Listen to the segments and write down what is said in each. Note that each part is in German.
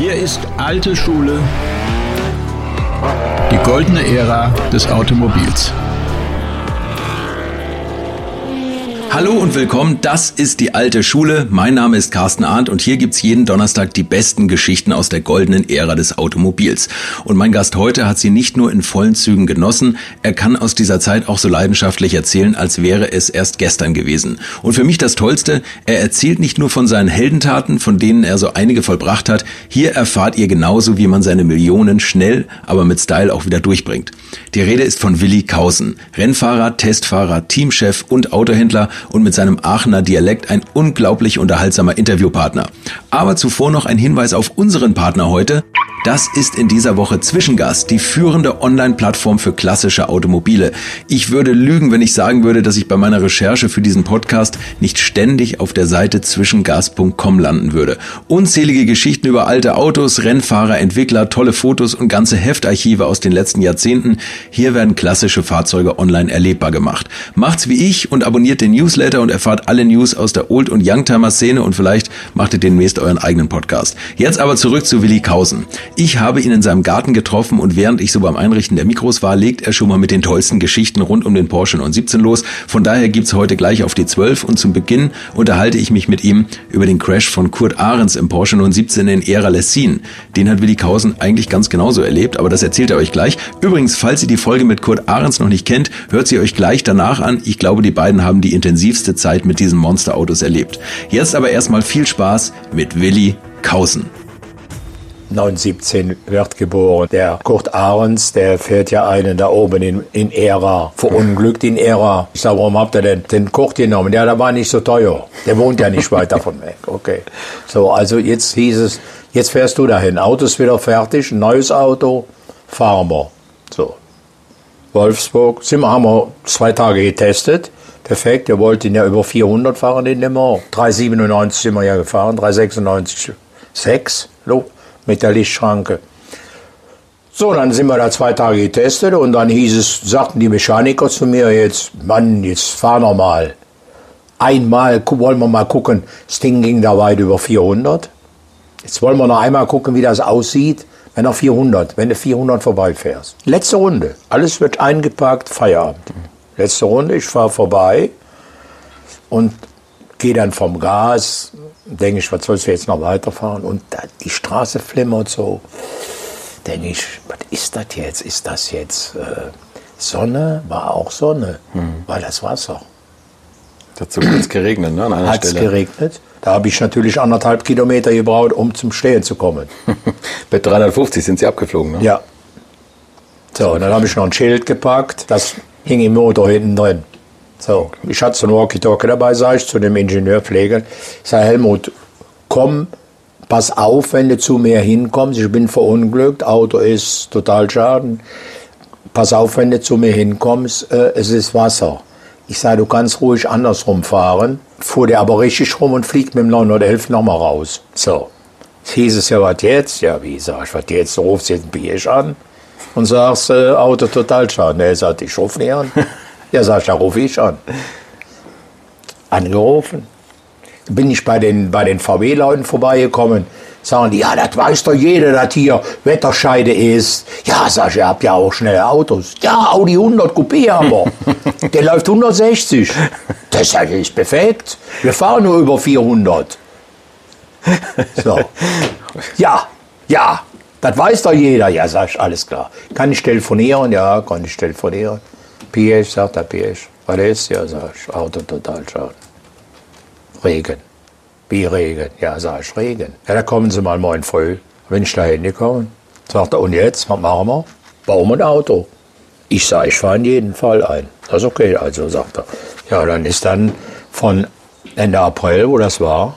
Hier ist alte Schule, die goldene Ära des Automobils. Hallo und willkommen, das ist die alte Schule. Mein Name ist Carsten Arndt und hier gibt's jeden Donnerstag die besten Geschichten aus der goldenen Ära des Automobils. Und mein Gast heute hat sie nicht nur in vollen Zügen genossen, er kann aus dieser Zeit auch so leidenschaftlich erzählen, als wäre es erst gestern gewesen. Und für mich das Tollste, er erzählt nicht nur von seinen Heldentaten, von denen er so einige vollbracht hat, hier erfahrt ihr genauso, wie man seine Millionen schnell, aber mit Style auch wieder durchbringt. Die Rede ist von Willi Kausen, Rennfahrer, Testfahrer, Teamchef und Autohändler und mit seinem Aachener Dialekt ein unglaublich unterhaltsamer Interviewpartner. Aber zuvor noch ein Hinweis auf unseren Partner heute. Das ist in dieser Woche Zwischengas, die führende Online-Plattform für klassische Automobile. Ich würde lügen, wenn ich sagen würde, dass ich bei meiner Recherche für diesen Podcast nicht ständig auf der Seite zwischengas.com landen würde. Unzählige Geschichten über alte Autos, Rennfahrer, Entwickler, tolle Fotos und ganze Heftarchive aus den letzten Jahrzehnten. Hier werden klassische Fahrzeuge online erlebbar gemacht. Macht's wie ich und abonniert den Newsletter und erfahrt alle News aus der Old- und Youngtimer-Szene und vielleicht macht ihr demnächst euren eigenen Podcast. Jetzt aber zurück zu Willi Kausen. Ich habe ihn in seinem Garten getroffen und während ich so beim Einrichten der Mikros war, legt er schon mal mit den tollsten Geschichten rund um den Porsche 917 los. Von daher gibt's heute gleich auf die 12 und zum Beginn unterhalte ich mich mit ihm über den Crash von Kurt Ahrens im Porsche 917 in Ära Lessin. Den hat Willi Kausen eigentlich ganz genauso erlebt, aber das erzählt er euch gleich. Übrigens, falls ihr die Folge mit Kurt Ahrens noch nicht kennt, hört sie euch gleich danach an. Ich glaube, die beiden haben die intensivste Zeit mit diesen Monsterautos erlebt. Jetzt aber erstmal viel Spaß mit Willi Kausen. 1917 wird geboren. Der Kurt Ahrens, der fährt ja einen da oben in, in Ära, verunglückt in Ära. Ich sage, warum habt ihr denn den Kurt genommen? Ja, der war nicht so teuer. Der wohnt ja nicht weit davon weg. Okay. So, also jetzt hieß es, jetzt fährst du dahin. Auto ist wieder fertig, neues Auto, wir. So. Wolfsburg, sind wir, haben wir zwei Tage getestet. Perfekt, wir wollten ja über 400 fahren in dem Jahr. 397 sind wir ja gefahren, 396 6 mit der Lichtschranke. So, dann sind wir da zwei Tage getestet und dann hieß es, sagten die Mechaniker zu mir jetzt, Mann, jetzt fahr noch mal. Einmal wollen wir mal gucken, das Ding ging da weit über 400. Jetzt wollen wir noch einmal gucken, wie das aussieht, wenn er 400, wenn du 400 vorbeifährst. Letzte Runde, alles wird eingepackt, Feierabend. Letzte Runde, ich fahre vorbei und gehe dann vom Gas, denke ich, was sollst du jetzt noch weiterfahren? Und die Straße flimmert so. Denke ich, was ist das jetzt? Ist das jetzt äh, Sonne? War auch Sonne, Hm. war das Wasser. Dazu hat es geregnet, ne? Hat es geregnet? Da habe ich natürlich anderthalb Kilometer gebraucht, um zum Stehen zu kommen. Bei 350 sind sie abgeflogen, ne? Ja. So, und dann habe ich noch ein Schild gepackt, das hing im Motor hinten drin. So, ich hatte so ein Walkie-Talkie dabei, sage ich zu dem Ingenieurpfleger. Ich sage, Helmut, komm, pass auf, wenn du zu mir hinkommst. Ich bin verunglückt, Auto ist total schaden. Pass auf, wenn du zu mir hinkommst, äh, es ist Wasser. Ich sage, du kannst ruhig andersrum fahren. Fuhr der aber richtig rum und fliegt mit dem 911 nochmal raus. So. Hieß es ja, was jetzt? Ja, wie sag ich, was jetzt? Du rufst jetzt ein Bier an und sagst, äh, Auto total schaden. Er sagt, ich rufe nicht an. Ja, sag ich, da rufe ich an. Angerufen. Bin ich bei den, bei den VW-Leuten vorbeigekommen. Sagen die, ja, das weiß doch jeder, dass hier Wetterscheide ist. Ja, sag ich, ihr habt ja auch schnelle Autos. Ja, Audi 100 Coupé haben wir. Der läuft 160. Das ist perfekt. Wir fahren nur über 400. So. Ja, ja, das weiß doch jeder. Ja, sag ich, alles klar. Kann ich telefonieren? Ja, kann ich telefonieren. Piesch, sagt der Piesch. Was ist? Ja, sag ich, Auto total schaden. Regen. Wie Regen? Ja, sag ich, Regen. Ja, da kommen Sie mal morgen früh. Wenn ich da hingekommen, sagt er, und jetzt, was machen wir? Bauen wir ein Auto. Ich sage, ich fahre in jeden Fall ein. Das ist okay, also, sagt er. Ja, dann ist dann von Ende April, wo das war,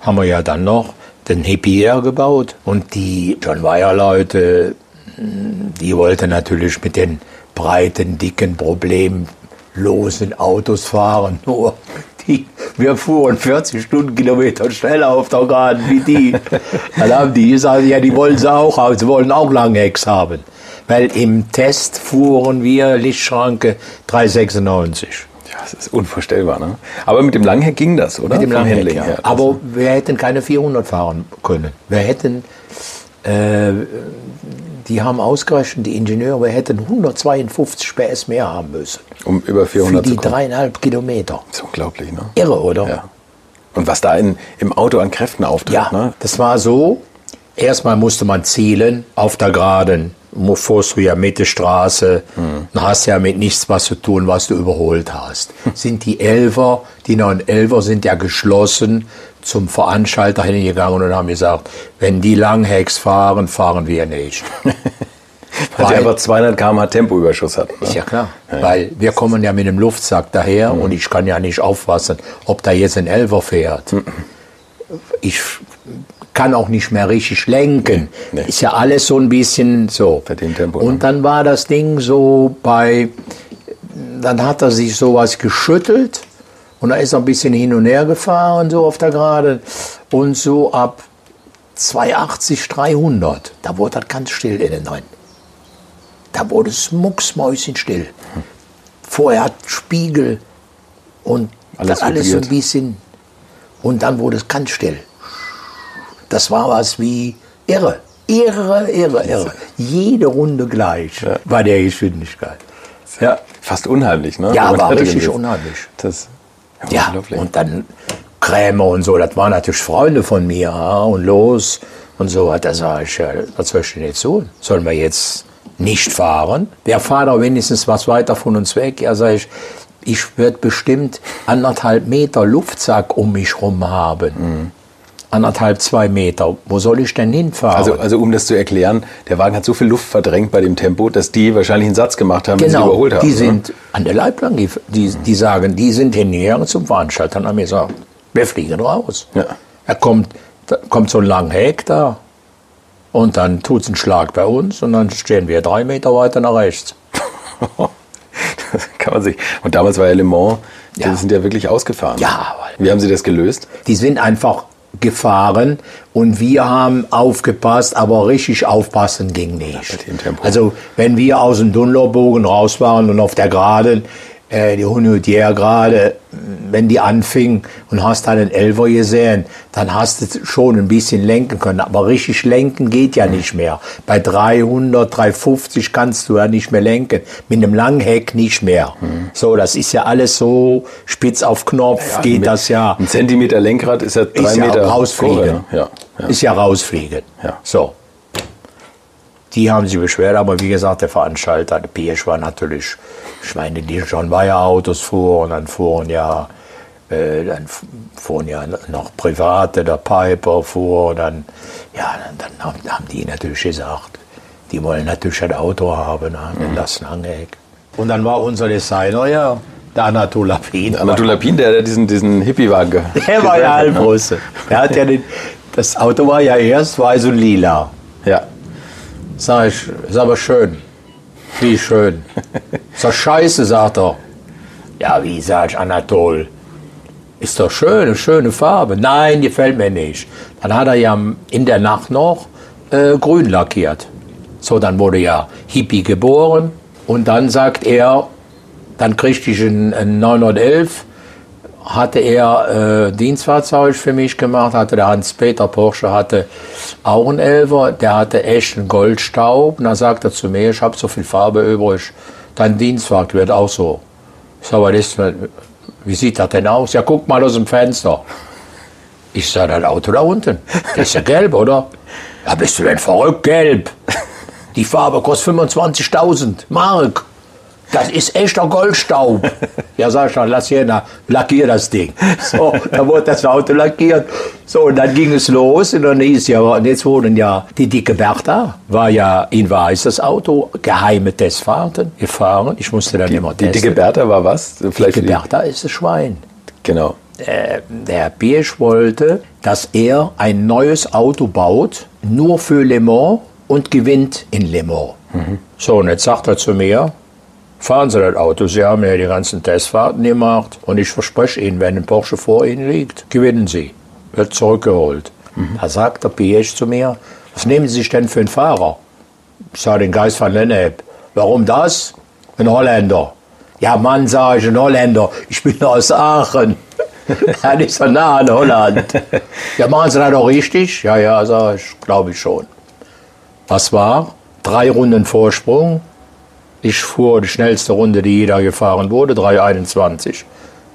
haben wir ja dann noch den Hippier gebaut. Und die John Wire-Leute, die wollten natürlich mit den breiten, dicken, problemlosen Autos fahren. Nur die, wir fuhren 40 Stundenkilometer schneller auf der Geraden wie die. Dann haben die gesagt, ja, die wollen sie auch haben, sie wollen auch Langhecks haben. Weil im Test fuhren wir Lichtschranke 396. Ja, das ist unvorstellbar, ne? Aber mit dem Langheck ging das, oder? Mit dem Langheck, Handling ja. her. Aber wir hätten keine 400 fahren können. Wir hätten Äh, die haben ausgerechnet, die Ingenieure, wir hätten 152 PS mehr haben müssen. Um über 400 Für die dreieinhalb Kilometer. Das ist unglaublich, ne? Irre, oder? Ja. Und was da in, im Auto an Kräften auftritt, Ja, ne? das war so. Erstmal musste man zielen auf der Geraden. Fuhrst du ja Mitte Straße, dann hast ja mit nichts was zu tun, was du überholt hast. Sind die Elfer, die neuen Elfer sind ja geschlossen zum Veranstalter hingegangen und haben gesagt, wenn die Langhecks fahren, fahren wir nicht. Weil sie Weil- einfach 200 km/h Tempoüberschuss hatten. Ne? Ist ja klar. Weil wir kommen ja mit dem Luftsack daher und ich kann ja nicht aufpassen, ob da jetzt ein Elfer fährt. Ich kann auch nicht mehr richtig lenken. Nee. Ist ja alles so ein bisschen so. Bei dem Tempo, ne? Und dann war das Ding so bei, dann hat er sich sowas geschüttelt und da ist er ein bisschen hin und her gefahren, so auf der Gerade. Und so ab 280, 300, da wurde das ganz still in den Rennen. Da wurde es mucksmäuschenstill. Vorher hat Spiegel und Alles alles, ein bisschen. Und dann wurde es ganz still. Das war was wie irre. Irre, irre, irre. Jede Runde gleich bei der Geschwindigkeit. Ja, Fast unheimlich, ne? Ja, war richtig unheimlich. Das ja. unglaublich. und dann Krämer und so, das waren natürlich Freunde von mir. Ja, und los und so. Da sage ich, ja, was soll ich denn jetzt tun? Sollen wir jetzt nicht fahren? Wer fahrt doch wenigstens was weiter von uns weg? Ja, sage ich, ich werde bestimmt anderthalb Meter Luftsack um mich rum haben. Anderthalb, zwei Meter. Wo soll ich denn hinfahren? also, also um das zu erklären, der Wagen hat so viel Luft verdrängt bei dem Tempo, dass die wahrscheinlich einen Satz gemacht haben, wenn sie Genau, überholt haben. die ne? sind an der Leitplanke, die, die, die sagen, die sind hingegangen zum Veranstalter und haben gesagt, wir fliegen raus. Ja. Er kommt, da kommt so ein langer Heck da und dann tut es einen Schlag bei uns und dann stehen wir drei Meter weiter nach rechts. Das kann man sich. Und damals war ja Le Mans, Ja. die sind ja wirklich ausgefahren. Ja, Wie haben Sie das gelöst? Die sind einfach gefahren und wir haben aufgepasst, aber richtig aufpassen ging nicht. Tempo. Also wenn wir aus dem Dunlopbogen raus waren und auf der Geraden, äh, die Hunutier gerade, wenn die anfing und hast dann einen Elfer gesehen, dann hast du schon ein bisschen lenken können. Aber richtig lenken geht ja nicht mehr. Bei 300, 350 kannst du ja nicht mehr lenken. Mit einem Langheck nicht mehr. So, das ist ja alles so spitz auf Knopf, geht Mit das ja Ein Zentimeter Lenkrad ist ja drei ist ja Meter rausfliegen. Kurve, ne? Ja, ja. Ist ja rausfliegen. Ja. So. Die haben sich beschwert, aber wie gesagt, der Veranstalter, der Piersch war natürlich, ich meine, die schon Autos fuhren, dann fuhren ja, äh, dann fuhren ja noch Private, der Piper fuhr, dann, ja, dann, dann haben, die natürlich gesagt, die wollen natürlich ein Auto haben, ne, Mhm. das Langheck. Und dann war unser Designer ja, der Anatol Lapin. Anatol Lapin, der der diesen, diesen Hippie-Wagen ge- Der war ja ne? Halbrusse. Der hat ja den, das Auto war ja erst weiß und lila. Ja. Sag ich, ist aber schön. Wie schön. Ist doch scheiße, sagt er. Ja, wie, sag ich, Anatol. Ist doch schön, eine schöne Farbe. Nein, gefällt mir nicht. Dann hat er ja in der Nacht noch äh, grün lackiert. So, dann wurde ja Hippie geboren. Und dann sagt er, dann kriegte ich einen, einen 911 hatte er äh, Dienstfahrzeug für mich gemacht, hatte der Hans-Peter Porsche hatte auch einen Elfer, der hatte echt einen Goldstaub. Und dann sagt er zu mir, ich habe so viel Farbe übrig, dein Dienstwagen wird auch so. Ich sag, was wie sieht das denn aus? Ja, guck mal aus dem Fenster. Ich sah das Auto da unten. Das ist ja gelb, oder? Ja, bist du denn verrückt, gelb? Die Farbe kostet 25.000 Mark. Das ist echter Goldstaub. Ja, sag ich dann, lass hier, na, lackier das Ding. So, dann wurde das Auto lackiert. So, und dann ging es los. Und dann hieß ja, und jetzt wurden ja, die dicke Bertha war ja in weiß das Auto, geheime Testfahrten gefahren. Ich musste dann immer Die testen. dicke Bertha war was? Vielleicht dicke die- Bertha ist das Schwein. Genau. Äh, der Biersch wollte, dass er ein neues Auto baut, nur für Le Mans und gewinnt in Le Mans. So, und jetzt sagt er zu mir, fahren Sie das Auto, Sie haben ja die ganzen Testfahrten gemacht und ich verspreche Ihnen, wenn ein Porsche vor Ihnen liegt, gewinnen Sie. Wird zurückgeholt. Da sagt der Biersch zu mir, was nehmen Sie sich denn für einen Fahrer? Ich sage den Geist von Lennep. Warum das? Ein Holländer. Ja, Mann, sage ich, ein Holländer. Ich bin aus Aachen. ja, nicht so nah an Holland. Ja, machen Sie das doch richtig? Ja, ja, sage ich, glaube ich schon. Was war? Drei Runden Vorsprung. Ich fuhr die schnellste Runde, die jeder gefahren wurde, 3,21.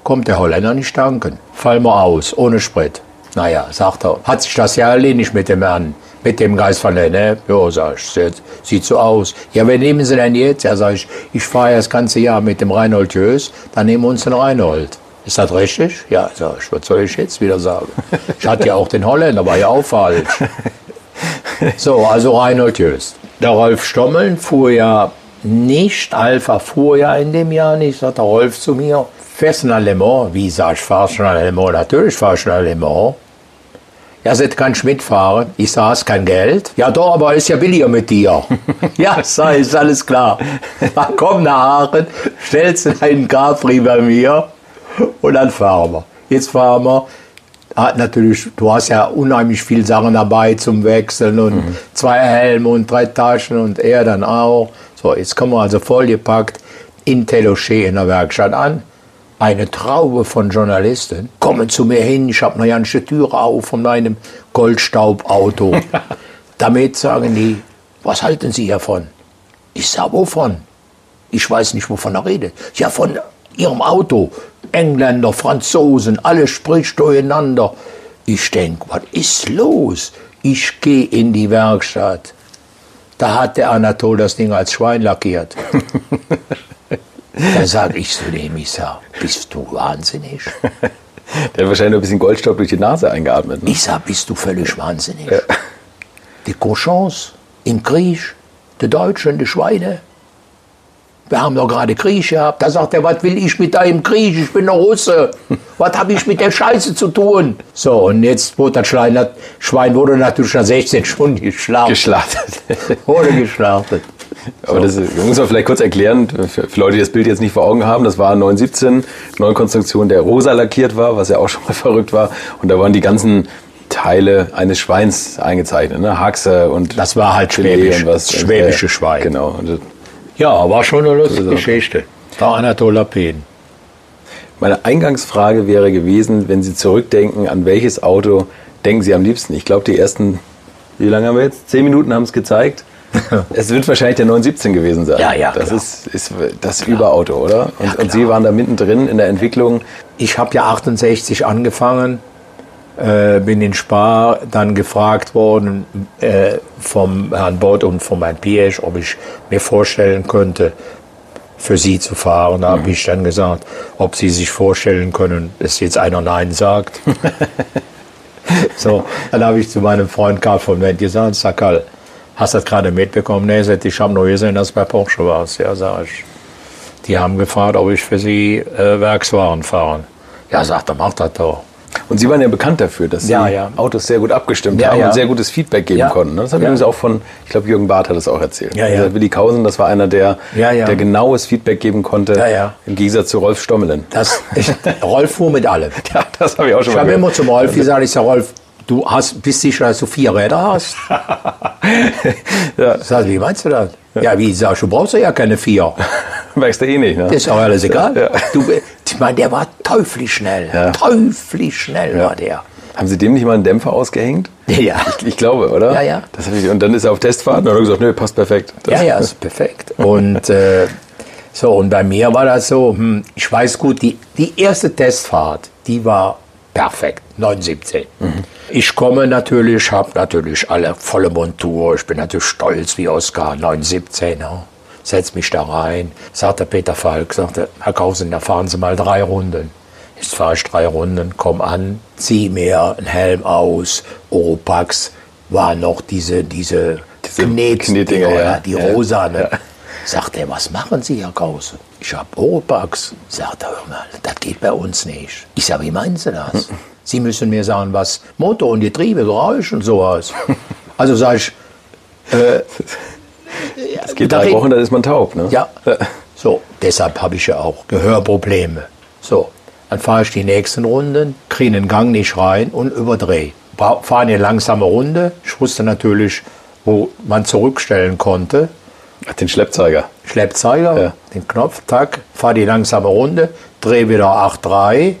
Kommt der Holländer nicht tanken. Fall mal aus, ohne Sprit. Naja, sagt er, hat sich das ja erledigt mit dem Herrn, mit dem Geist von der, ne? Ja, sag ich, sieht, sieht so aus. Ja, wen nehmen Sie denn jetzt? Ja, sag ich, ich fahre ja das ganze Jahr mit dem Reinhold Jös, dann nehmen wir uns den Reinhold. Ist das richtig? Ja, sag ich, was soll ich jetzt wieder sagen? Ich hatte ja auch den Holländer, war ja auch falsch. So, also Reinhold Jöst. Der Rolf Stommeln fuhr ja nicht, Alpha fuhr ja in dem Jahr nicht, sagt der Rolf zu mir, fährst du nach Le Mans? Wie sag ich, fahr schon nach Le Mans? Natürlich fahr ich nach Le Mans. Ja, sie kann ich mitfahren. Ich sag, hast kein Geld? Ja, doch, aber ist ja billiger mit dir. ja, sag ist alles klar. Dann komm nach Aachen, stellst du deinen Capri bei mir und dann fahren wir. Jetzt fahren wir. Hat natürlich, du hast ja unheimlich viele Sachen dabei zum Wechseln und zwei Helme und drei Taschen und er dann auch. So, jetzt kommen wir also vollgepackt in Teloché in der Werkstatt an. Eine Traube von Journalisten kommen zu mir hin. Ich habe eine ganze Tür auf von meinem Goldstaubauto. Damit sagen die, was halten Sie davon? Ich sage, wovon? Ich weiß nicht, wovon er redet. Ja, von Ihrem Auto. Engländer, Franzosen, alles spricht durcheinander. Ich denke, was ist los? Ich gehe in die Werkstatt. Da hat der Anatol das Ding als Schwein lackiert. da sage ich zu dem, ich sag, bist du wahnsinnig? Der hat wahrscheinlich ein bisschen Goldstaub durch die Nase eingeatmet. Ne? Ich sag, bist du völlig wahnsinnig? Die Cochons im Krieg, die Deutschen, die Schweine. Wir haben doch gerade Krieg gehabt. Da sagt er, was will ich mit deinem Krieg? Ich bin ein Russe. Was habe ich mit der Scheiße zu tun? So, und jetzt wurde das Schwein, das Schwein wurde natürlich nach 16 Stunden geschlachtet. Geschlachtet. wurde geschlachtet. Aber das muss man vielleicht kurz erklären, für, Leute, die das Bild jetzt nicht vor Augen haben. Das war 917, Neukonstruktion, der rosa lackiert war, was ja auch schon mal verrückt war. Und da waren die ganzen Teile eines Schweins eingezeichnet, ne? Haxe und Das war halt schwäbisch, was. schwäbische Schwein. Genau. Und Ja, war schon eine lustige So. Geschichte. Der Anatol Lapin. Meine Eingangsfrage wäre gewesen, wenn Sie zurückdenken, an welches Auto denken Sie am liebsten? Ich glaube, die ersten, wie lange haben wir jetzt? Zehn Minuten haben es gezeigt. es wird wahrscheinlich der 917 gewesen sein. Ja, ja, Das klar. ist, ist das Überauto, oder? Und, Ja, und klar. Sie waren da mittendrin in der Entwicklung. Ich habe ja 68 angefangen, äh, bin in Spar dann gefragt worden äh, vom Herrn Bott und vom Herrn Piesch, ob ich mir vorstellen könnte, für sie zu fahren. Da habe ich dann gesagt, ob sie sich vorstellen können, dass jetzt einer Nein sagt. so, dann habe ich zu meinem Freund Karl von Wendt gesagt, sag Karl, hast du das gerade mitbekommen? Nee, sagt, ich habe nur gesehen, dass du bei Porsche warst. Ja, sag ich. Die haben gefragt, ob ich für sie äh, Werkswaren fahren. Ja, sagt er, mach das doch. Und Sie waren ja bekannt dafür, dass Sie Ja, ja. Autos sehr gut abgestimmt Ja, haben und sehr gutes Feedback geben konnten. Das habe ich übrigens auch von, ich glaube, Jürgen Barth hat das auch erzählt. Ja, ja. Also Willi Kausen, das war einer, der, der genaues Feedback geben konnte, im Gegensatz zu Rolf Stommelen. Das, ich, Rolf fuhr mit allem. Ja, das habe ich auch schon Ich mal habe gehört. immer zum Rolf gesagt, ich sag, Rolf, du hast, bist sicher, dass du vier Räder hast? ja, Sag, wie meinst du das? Ja, wie, sag ich, du brauchst ja keine vier. merkst du eh nicht. Ne? Das ist auch alles egal. Ja. Du, ich meine, der war teuflisch schnell. Ja. Teuflisch schnell war der. Haben Sie dem nicht mal einen Dämpfer ausgehängt? Ja. Ich, ich glaube, oder? Ja, ja. Das ich, und dann ist er auf Testfahrt und hat gesagt, nö, passt perfekt. Das, Ja, ja, ist perfekt. Und äh, so, und bei mir war das so, hm, ich weiß gut, die, die erste Testfahrt, die war perfekt, 917. Ich komme natürlich, habe natürlich alle volle Montur, ich bin natürlich stolz wie Oscar, 917. Ja. Setz mich da rein, sagte Peter Falk, sagte, Herr Kausen, da fahren Sie mal drei Runden. Jetzt fahre ich drei Runden, komm an, zieh mir einen Helm aus, Oropax, war noch diese, diese, Diese Knet- Knetdinger, Dinger, ja. die Ja. rosane. Sagt er, was machen Sie, Herr Krause? Ich hab Oropax. Sagt er, hör mal, das geht bei uns nicht. Ich sag, wie meinen Sie das? Sie müssen mir sagen, was Motor und Getriebe, Geräusch und sowas. Also sag ich, Es geht Da drei Wochen, dann ist man taub. Ne? ja, so, deshalb habe ich ja auch Gehörprobleme. So, dann fahre ich die nächsten Runden, kriege den Gang nicht rein und überdrehe. Fahre eine langsame Runde. Ich wusste natürlich, wo man zurückstellen konnte. Ach, Den Schleppzeiger. Schleppzeiger, Ja. den Knopf, tack, fahr die langsame Runde, dreh wieder 8-3,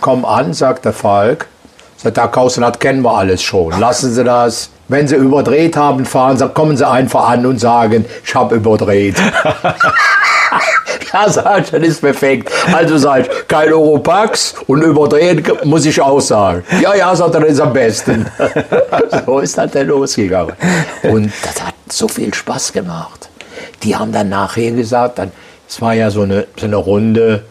komm an, sagt der Falk, Sagt der Kausen, das kennen wir alles schon. Lassen Sie das. Wenn Sie überdreht haben, fahren Sie, kommen Sie einfach an und sagen, ich habe überdreht. ja, sag ich, das ist perfekt. Also sag ich, kein Europax und überdrehen muss ich auch sagen. Ja, ja, sagt er, das ist am besten. so ist das dann losgegangen. Und das hat so viel Spaß gemacht. Die haben dann nachher gesagt, dann, es war ja so eine, so eine Runde,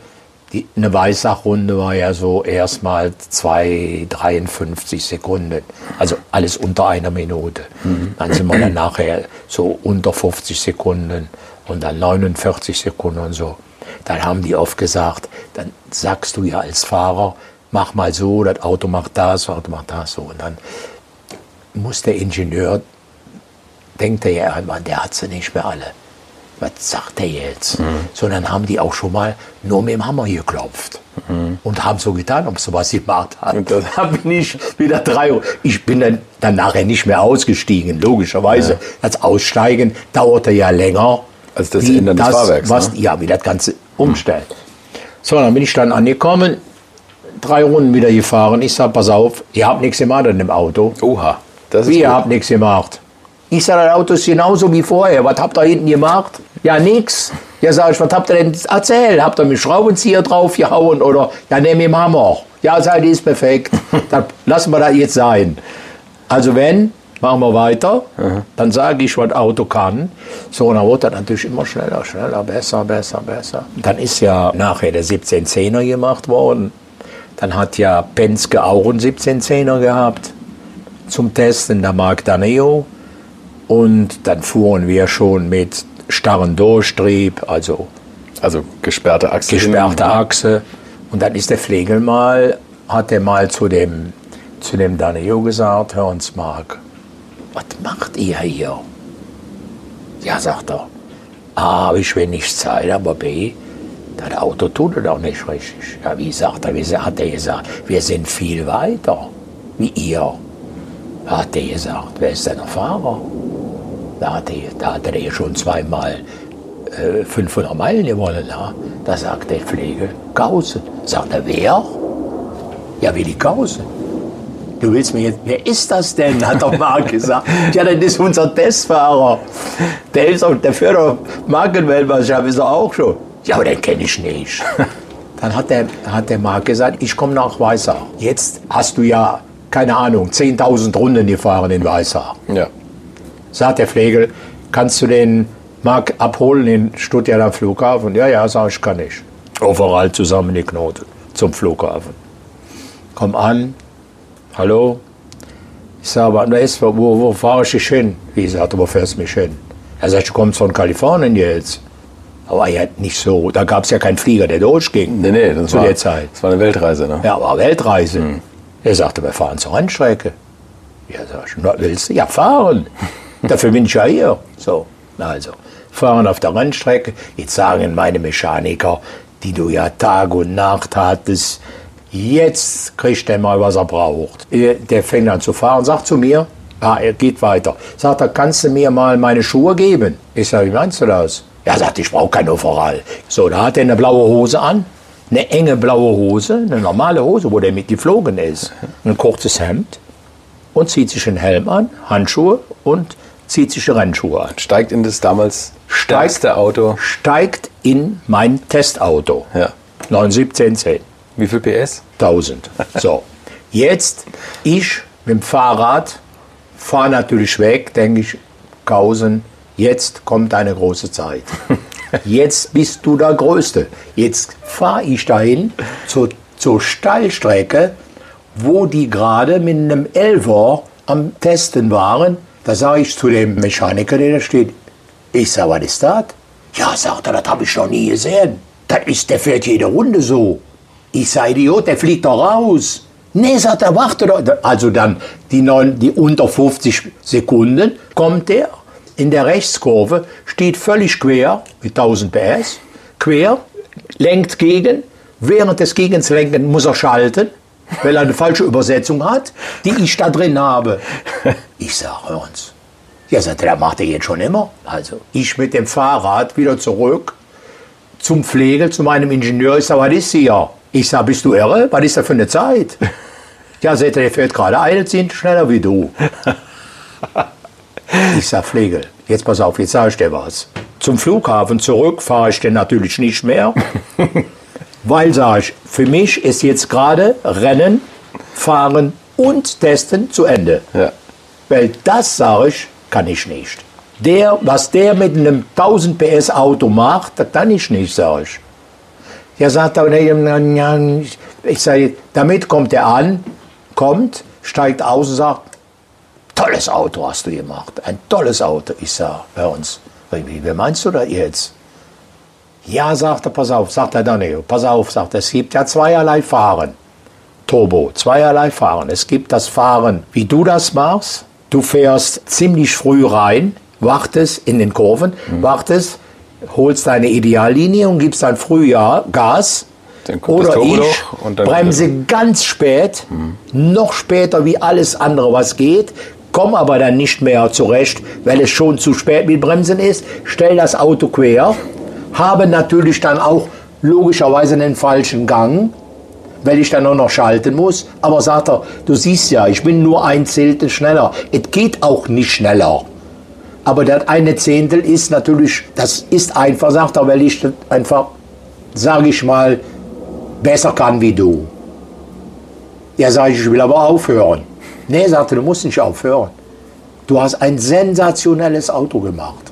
die, eine Weißachrunde war ja so erstmal 2,53 Sekunden. Also alles unter einer Minute. Dann sind wir dann nachher so unter 50 Sekunden und dann 49 Sekunden und so. Dann haben die oft gesagt, dann sagst du ja als Fahrer, mach mal so, das Auto macht das, das Auto macht das so. Und dann muss der Ingenieur, denkt er ja einmal, der hat sie nicht mehr alle. Was sagt er jetzt? So, dann haben die auch schon mal nur mit dem Hammer geklopft. Und haben so getan, ob sie was gemacht haben. Und das- dann bin ich wieder drei Uhr. Ich bin dann, dann nachher nicht mehr ausgestiegen, logischerweise. Das Aussteigen dauerte ja länger. Als das Ändern des Fahrwerks, Was, ne? Ja, wie das Ganze umstellt. So, dann bin ich dann angekommen, drei Runden wieder gefahren. Ich sag, pass auf, ihr habt nichts gemacht in dem Auto. Oha. Das ist Wie, ihr gut. habt nichts gemacht? Ich sag, das Auto ist genauso wie vorher. Was habt ihr hinten gemacht? Ja, nix. Ja, sag ich, was habt ihr denn erzählt? Habt ihr mit Schraubenzieher drauf gehauen oder ja, nehm im Hammer? Ja, sag, die ist perfekt. Dann lassen wir das jetzt sein. Also wenn, machen wir weiter. Dann sage ich, was Auto kann. So, und dann wurde das natürlich immer schneller, schneller, besser, besser, besser. Dann ist ja nachher der 1710er gemacht worden. Dann hat ja Penske auch einen 1710er gehabt zum Testen, der Mark Daneo. Und dann fuhren wir schon mit starren Durchtrieb, also Also gesperrte Achse. gesperrte Achse. Und dann ist der Flegel mal, hat er mal zu dem, zu dem Daneo gesagt, hör uns Mark, was macht ihr hier? Ja, sagt er, A, habe ich wenig Zeit, aber B, das Auto tut es auch nicht richtig. Ja, wie sagt er, wie hat er gesagt, wir sind viel weiter wie ihr. Hat er gesagt, wer ist denn der Fahrer? Da hat er, da hat er schon zweimal äh, 500 Meilen gewonnen. Ja? Da sagt der Pflege, Gausen. Sagt er, wer? Ja, Willi Gausen. Du willst mir jetzt, wer ist das denn? Hat doch Marc gesagt. Ja, das ist unser Testfahrer. Der, ist auch, der führt doch Markenweltmeisterschaft, ist er auch schon. Ja, aber den kenne ich nicht. Dann hat der, hat der Marc gesagt, ich komme nach Weißach. Jetzt hast du ja, keine Ahnung, 10.000 Runden gefahren in Weißach. Ja. Sagt der Pflegel, kannst du den Marc abholen in Stuttgart am Flughafen? Ja, ja, sag ich, kann ich. Overall zusammengeknotet zum Flughafen. Komm an, hallo. Ich sage, aber ist, wo, wo fahre ich dich hin? Wie gesagt, wo fährst du mich hin? Er sagt, du kommst von Kalifornien jetzt. Aber ja nicht so, da gab es ja keinen Flieger, der durchging Nee, nee, das zu war, der Zeit. Das war eine Weltreise, ne? Ja, aber Weltreise. Er sagte, wir fahren zur Rennstrecke. Ja, sag ich, na, willst du? Ja, fahren. Dafür bin ich ja hier. So, also, fahren auf der Rennstrecke. Jetzt sagen meine Mechaniker, die du ja Tag und Nacht hattest, jetzt kriegt er mal, was er braucht. Der fängt an zu fahren, sagt zu mir, ah, er geht weiter. Sagt er, kannst du mir mal meine Schuhe geben? Ich sage, wie meinst du das? Er sagt, ich brauche kein Overall. So, da hat er eine blaue Hose an, eine enge blaue Hose, eine normale Hose, wo der mit geflogen ist, ein kurzes Hemd und zieht sich einen Helm an, Handschuhe und zieht sich Rennschuhe an. Steigt in das damals stärkste Auto. Steigt in mein Testauto. Ja. 91710. Wie viel PS? 1000. So, jetzt ich mit dem Fahrrad fahre natürlich weg, denke ich, Kausen, jetzt kommt eine große Zeit. Jetzt bist du der Größte. Jetzt fahre ich dahin zur, zur Steilstrecke, wo die gerade mit einem Elver am Testen waren. Da sage ich zu dem Mechaniker, der da steht, ich sage, was ist das? Ja, sagt er, das habe ich noch nie gesehen. Das ist, der fährt jede Runde so. Ich sage, Idiot, der fliegt doch raus. Nee, sagt er, warte doch. Also dann die, neun, die unter 50 Sekunden kommt der in der Rechtskurve, steht völlig quer mit 1000 PS, quer, lenkt gegen. Während des Gegenslenken muss er schalten, weil er eine falsche Übersetzung hat, die ich da drin habe. Ich sage, hör uns. Ja, sagt er, macht er jetzt schon immer. Also ich mit dem Fahrrad wieder zurück zum Pflege, zu meinem Ingenieur. Ich sage, was ist hier? Ich sage, bist du irre? Was ist das für eine Zeit? Ja, seht ihr, der fährt gerade eine Zehntel schneller wie du. Ich sag, Flegel, jetzt pass auf, jetzt sage ich dir was. Zum Flughafen zurück fahre ich denn natürlich nicht mehr. weil, sage ich, für mich ist jetzt gerade Rennen, Fahren und Testen zu Ende. Ja. Weil das, sage ich, kann ich nicht. Der, was der mit einem 1000 PS Auto macht, das kann ich nicht, sage ich. Ja, sagt ja, ich sage, damit kommt er an, kommt, steigt aus und sagt, tolles Auto hast du gemacht, ein tolles Auto. Ich sage, bei uns, wie, wie meinst du das jetzt? Ja, sagt er, pass auf, sagt er dann, pass auf, sagt er, es gibt ja zweierlei Fahren. Turbo, zweierlei Fahren. Es gibt das Fahren, wie du das machst. Du fährst ziemlich früh rein, wartest in den Kurven, Mhm. wartest, holst deine Ideallinie und gibst dann früh ja Gas. Oder ich noch und dann- bremse ganz spät, noch später wie alles andere, was geht, komme aber dann nicht mehr zurecht, weil es schon zu spät mit Bremsen ist, stell das Auto quer, habe natürlich dann auch logischerweise einen falschen Gang, weil ich dann auch noch schalten muss. Aber sagt er, du siehst ja, ich bin nur ein Zehntel schneller. Es geht auch nicht schneller. Aber das eine Zehntel ist natürlich, das ist einfach, sagt er, weil ich das einfach, sage ich mal, besser kann wie du. Ja, sage ich, ich will aber aufhören. Nee, sagte, du musst nicht aufhören. Du hast ein sensationelles Auto gemacht.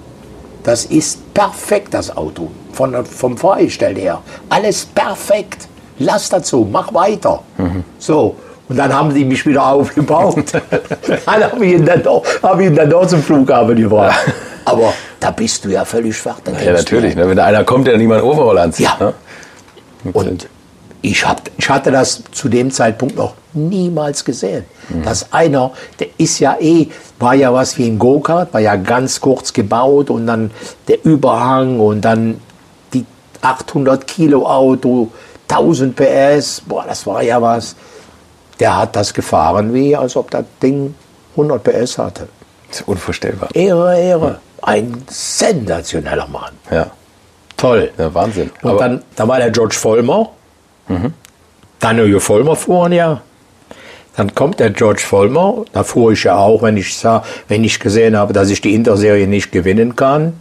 Das ist perfekt, das Auto. Von, vom Fahrgestell her. Alles perfekt. Lass dazu, mach weiter. So. Und dann haben die mich wieder aufgebaut. dann habe ich ihn dann doch, hab ich ihn dann doch zum Flughafen gebracht. Aber da bist du ja völlig fertig. Ja, natürlich. Ne? Wenn da einer kommt, der niemand Overall anzieht. Ja. Ne? Und ich, hab, ich hatte das zu dem Zeitpunkt noch niemals gesehen. Dass einer, der ist ja eh, war ja was wie ein Go-Kart, war ja ganz kurz gebaut und dann der Überhang und dann die 800 Kilo Auto, 1000 PS, boah, das war ja was. Der hat das gefahren wie, als ob das Ding 100 PS hatte. Das ist unvorstellbar. Ehre, Ehre. Ein sensationeller Mann. Ja. Toll. ja, Wahnsinn. Und Aber- dann, da war der George Vollmer. Daniel Vollmer fuhren ja. Dann kommt der George Vollmer, da fuhr ich ja auch, wenn ich, sah, wenn ich gesehen habe, dass ich die Interserie nicht gewinnen kann.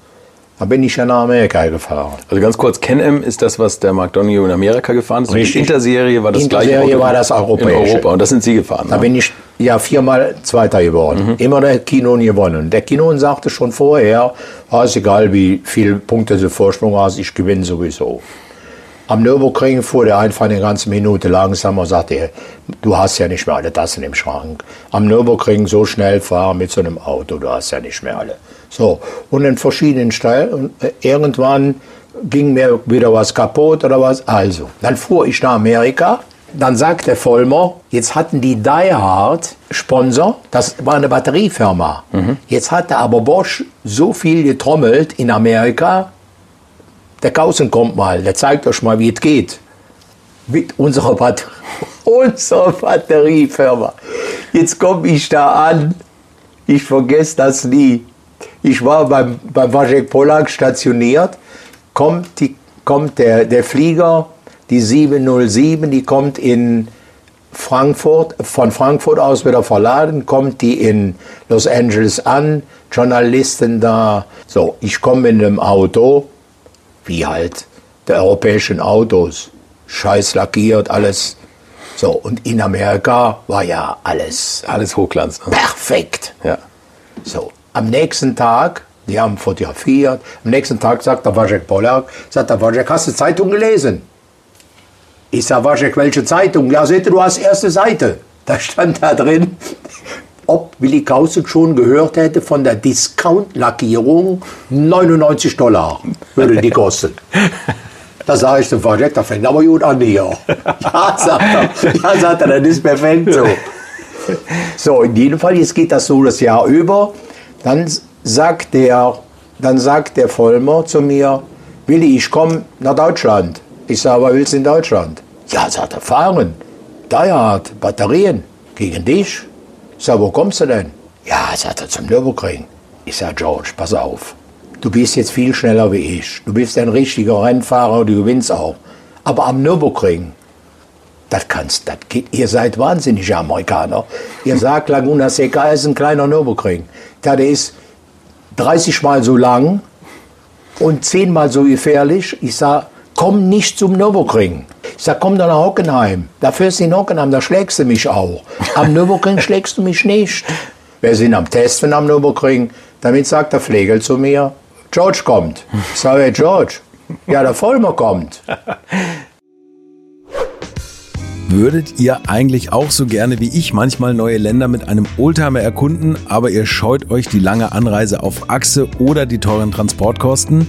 Da bin ich ja nach Amerika gefahren. Also ganz kurz, Can-Am ist das, was der Mark Donoghue in Amerika gefahren ist. Und die Richtig. Interserie war das Interserie gleiche Auto war das europäische. In Europa. Und das sind Sie gefahren. Da ne? bin ich ja viermal Zweiter geworden. Immer der Kinon gewonnen. Der Kinon sagte schon vorher, ah, ist egal, wie viele Punkte du Vorsprung hast, ich gewinne sowieso. Am Nürburgring fuhr der einfach eine ganze Minute langsamer und sagte, du hast ja nicht mehr alle Tassen im Schrank. Am Nürburgring so schnell fahren mit so einem Auto, du hast ja nicht mehr alle. So, und in verschiedenen Stellen, und äh, irgendwann ging mir wieder was kaputt oder was. Also, dann fuhr ich nach Amerika, dann sagte Vollmer, jetzt hatten die Die Hard Sponsor, das war eine Batteriefirma. Jetzt hatte aber Bosch so viel getrommelt in Amerika, der Kausen kommt mal, der zeigt euch mal, wie es geht. Mit unserer, Bat unserer Batteriefirma. Jetzt komme ich da an, ich vergesse das nie. Ich war beim, beim Wajek Polak stationiert, kommt, die, kommt der, der Flieger, die 707, die kommt in Frankfurt, von Frankfurt aus wieder verladen, kommt die in Los Angeles an, Journalisten da. So, ich komme in einem Auto, wie halt der europäischen Autos. Scheiß lackiert, alles. So, und in Amerika war ja alles Alles Hochglanz. Ne? perfekt. Ja. So, am nächsten Tag, die haben fotografiert, am nächsten Tag sagt der Wajek Polak, sagt der Wajek, hast du Zeitung gelesen? Ich sag, Wajek, welche Zeitung? Ja, seht ihr, du hast erste Seite. Da stand da drin, ob Willi Kausen schon gehört hätte von der Discount-Lackierung, 99 Dollar würde die kosten. Da sage ich zum da fängt aber gut an hier. Ja, sagt er, ja, sagt er, das ist perfekt so. So, in jedem Fall, jetzt geht das so das Jahr über. Dann sagt der, dann sagt der Vollmer zu mir, Willi, ich komme nach Deutschland. Ich sage, was willst du in Deutschland? Ja, sagt er, fahren. Dayard, Batterien, gegen dich. Sage, wo kommst du denn? Ja, sagt er, zum Nürburgring. Ich sage, George, pass auf. Du bist jetzt viel schneller wie ich. Du bist ein richtiger Rennfahrer, du gewinnst auch. Aber am Nürburgring, Das kannst, das geht, ihr seid wahnsinnige Amerikaner. Ihr sagt, Laguna Seca ist ein kleiner Nürburgring. Der ist 30 Mal so lang und 10 Mal so gefährlich. Ich sage, komm nicht zum Nürburgring. Ich sage, komm doch nach Hockenheim. Da fährst du in Hockenheim, da schlägst du mich auch. Am Nürburgring schlägst du mich nicht. Wir sind am Testen am Nürburgring. Damit sagt der Pflegel zu mir, George kommt. Ich sage, hey, George. Ja, der Vollmer kommt. Würdet ihr eigentlich auch so gerne wie ich manchmal neue Länder mit einem Oldtimer erkunden, aber ihr scheut euch die lange Anreise auf Achse oder die teuren Transportkosten?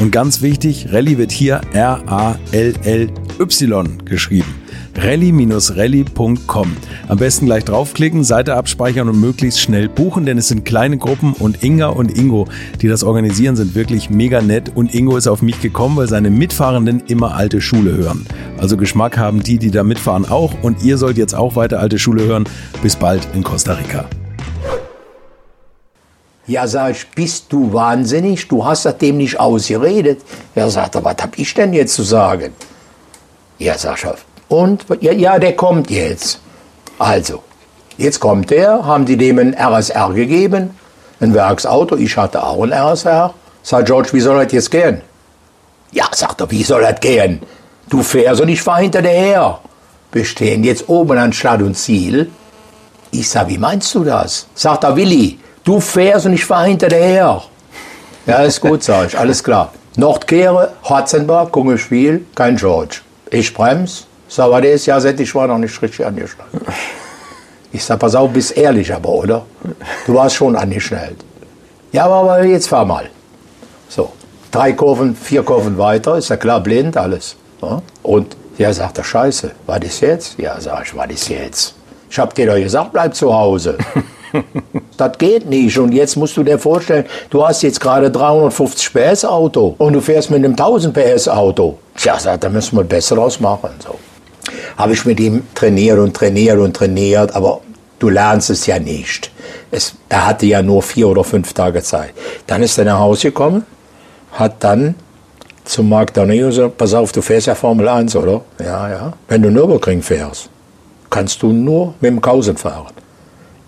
Und ganz wichtig, Rally wird hier R-A-L-L-Y geschrieben rally-rally.com. Am besten gleich draufklicken, Seite abspeichern und möglichst schnell buchen, denn es sind kleine Gruppen und Inga und Ingo, die das organisieren, sind wirklich mega nett und Ingo ist auf mich gekommen, weil seine Mitfahrenden immer alte Schule hören. Also Geschmack haben die, die da mitfahren auch und ihr sollt jetzt auch weiter alte Schule hören. Bis bald in Costa Rica. Ja, sag ich, bist du wahnsinnig? Du hast das dem nicht ausgeredet. Er sagte, was hab ich denn jetzt zu sagen? Ja, sag ich, und ja, ja, der kommt jetzt. Also, jetzt kommt der, haben die dem ein RSR gegeben, ein Werksauto. Ich hatte auch ein RSR. Sagt George, wie soll das jetzt gehen? Ja, sagt er, wie soll das gehen? Du fährst und ich fahr hinter dir her. Wir stehen jetzt oben an Stadt und Ziel. Ich sag, wie meinst du das? Sagt er, Willi, du fährst und ich fahr hinter dir her. Ja, ist gut, sag ich, alles klar. Nordkehre, Hatzenberg, Kungelspiel, kein George. Ich bremse, Sag, der ist ja seit ich war noch nicht richtig angeschnallt. Ich sag, pass auf, bist ehrlich aber, oder? Du warst schon angeschnallt. Ja, aber jetzt fahr mal. So, drei Kurven, vier Kurven weiter, ist ja klar, blind, alles. Und der sagt er, scheiße, was ist jetzt? Ja, sag ich, was ist jetzt? Ich hab dir doch gesagt, bleib zu Hause. das geht nicht. Und jetzt musst du dir vorstellen, du hast jetzt gerade 350 PS Auto und du fährst mit einem 1000 PS Auto. Tja, da müssen wir besser draus machen. So habe ich mit ihm trainiert und trainiert und trainiert, aber du lernst es ja nicht. Es, er hatte ja nur vier oder fünf Tage Zeit. Dann ist er nach Hause gekommen, hat dann zum Marc Daneo gesagt, pass auf, du fährst ja Formel 1, oder? Ja, ja. Wenn du Nürburgring fährst, kannst du nur mit dem Kausen fahren.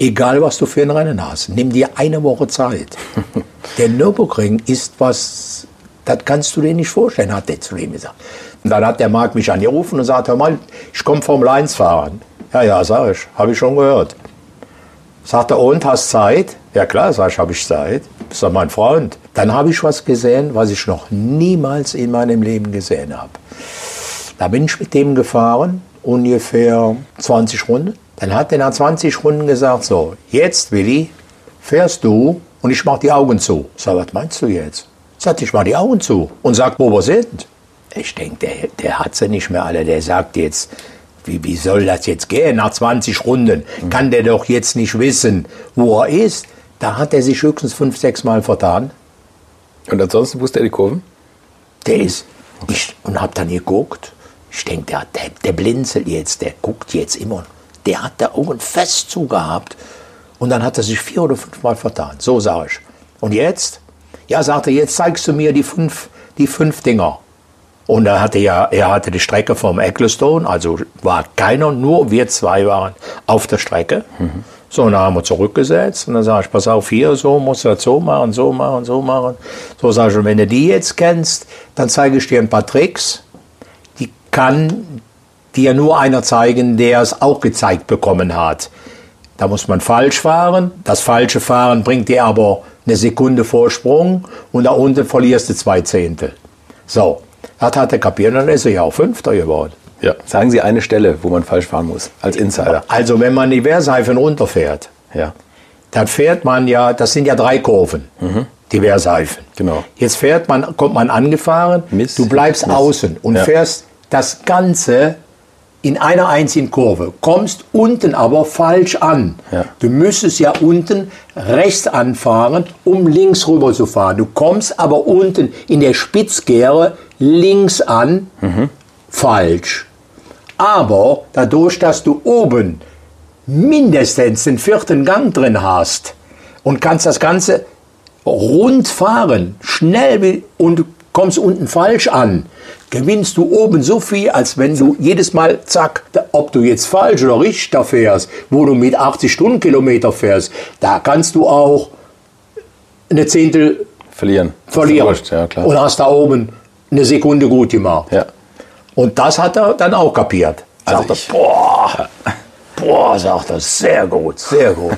Egal, was du für ein Rennen hast. Nimm dir eine Woche Zeit. Der Nürburgring ist was, das kannst du dir nicht vorstellen, hat er zu ihm gesagt. Und dann hat der Marc mich angerufen und sagt, hör mal, ich komme vom 1 fahren. Ja, ja, sag ich, habe ich schon gehört. Sagt er, und, hast Zeit? Ja klar, sag ich, habe ich Zeit. Bist doch mein Freund. Dann habe ich was gesehen, was ich noch niemals in meinem Leben gesehen habe. Da bin ich mit dem gefahren, ungefähr 20 Runden. Dann hat er nach 20 Runden gesagt, so, jetzt Willi, fährst du und ich mach die Augen zu. Sag, was meinst du jetzt? Sagt, ich mach die Augen zu und sag, wo wir sind ich denke, der, der hat sie nicht mehr alle. Der sagt jetzt, wie, wie soll das jetzt gehen nach 20 Runden? Kann der doch jetzt nicht wissen, wo er ist. Da hat er sich höchstens fünf, sechs Mal vertan. Und ansonsten wusste er die Kurven? Der ist, ich, und hab dann geguckt. Ich denke, der, der, der blinzelt jetzt, der guckt jetzt immer. Der hat die Augen fest zugehabt. Und dann hat er sich vier oder fünfmal vertan. So sage ich. Und jetzt? Ja, sagte er, jetzt zeigst du mir die fünf, die fünf Dinger. Und er hatte ja, er hatte die Strecke vom Ecclestone, also war keiner, nur wir zwei waren auf der Strecke. So, und dann haben wir zurückgesetzt und dann sage ich, pass auf, hier, so musst du das so machen, so machen, so machen. So sage ich, und wenn du die jetzt kennst, dann zeige ich dir ein paar Tricks, kann dir nur einer zeigen, der es auch gezeigt bekommen hat. Da muss man falsch fahren. Das falsche Fahren bringt dir aber eine Sekunde Vorsprung und da unten verlierst du zwei Zehntel. So, das hat er kapiert und dann ist er ja auch Fünfter geworden. Ja. Sagen Sie eine Stelle, wo man falsch fahren muss, als Insider. Also wenn man die Wehrseifen runterfährt, Ja. dann fährt man ja, das sind ja drei Kurven, die Wehrseifen. Genau. Jetzt fährt man, kommt man angefahren, Miss, du bleibst Miss. außen und Ja. fährst das Ganze in einer einzigen Kurve, kommst unten aber falsch an. Ja. Du müsstest ja unten rechts anfahren, um links rüber zu fahren. Du kommst aber unten in der Spitzkehre links an, falsch. Aber dadurch, dass du oben mindestens den vierten Gang drin hast und kannst das Ganze rund fahren, schnell und kommst unten falsch an, gewinnst du oben so viel, als wenn du jedes Mal, zack, da- ob du jetzt falsch oder richtig da fährst, wo du mit 80 Stundenkilometer fährst, da kannst du auch eine Zehntel Verlieren. Verlieren Ja, und hast da oben eine Sekunde gut gemacht. ja. Und das hat er dann auch kapiert. Also Sagt ich- er, boah, boah, sagt er, sehr gut, sehr gut.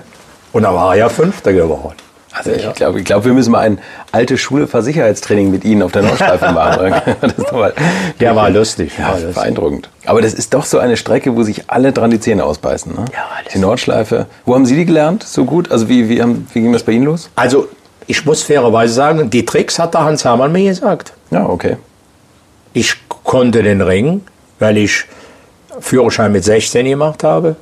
Und dann war er ja Fünfter geworden. Also ich glaube, ich glaub, wir müssen mal ein alte Schule Versicherheitstraining mit Ihnen auf der Nordschleife machen. mal, Der war lustig. Ja, war lustig. beeindruckend. Aber das ist doch so eine Strecke, wo sich alle dran die Zähne ausbeißen. Ne? Ja, alles. Die Nordschleife. Wo haben Sie die gelernt? So gut? Also wie, wie, haben, wie ging das bei Ihnen los? Also, ich muss fairerweise sagen, die Tricks hat der Hans Hamann mir gesagt. Ja, okay. Ich konnte den Ring, weil ich Führerschein mit 16 gemacht habe,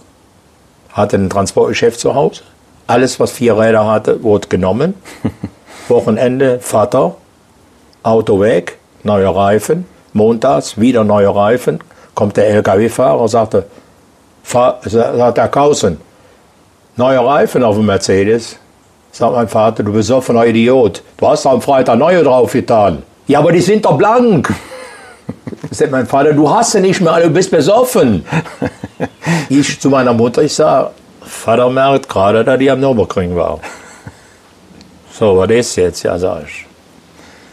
hatte ein Transportgeschäft zu Hause. Alles, was vier Räder hatte, wurde genommen. Wochenende, Vater, Auto weg, neue Reifen. Montags wieder neue Reifen. Kommt der LKW-Fahrer, sagte, fahr, sagt der Kausen, neue Reifen auf dem Mercedes. Sagt mein Vater, du besoffener Idiot. Du hast am Freitag neue drauf getan. Ja, aber die sind doch blank. Sagt mein Vater, du hast sie nicht mehr, du bist besoffen. Ich zu meiner Mutter, ich sage, Vater merkt gerade, dass die am Nürburgring war. So, was ist jetzt? Ja, sag ich.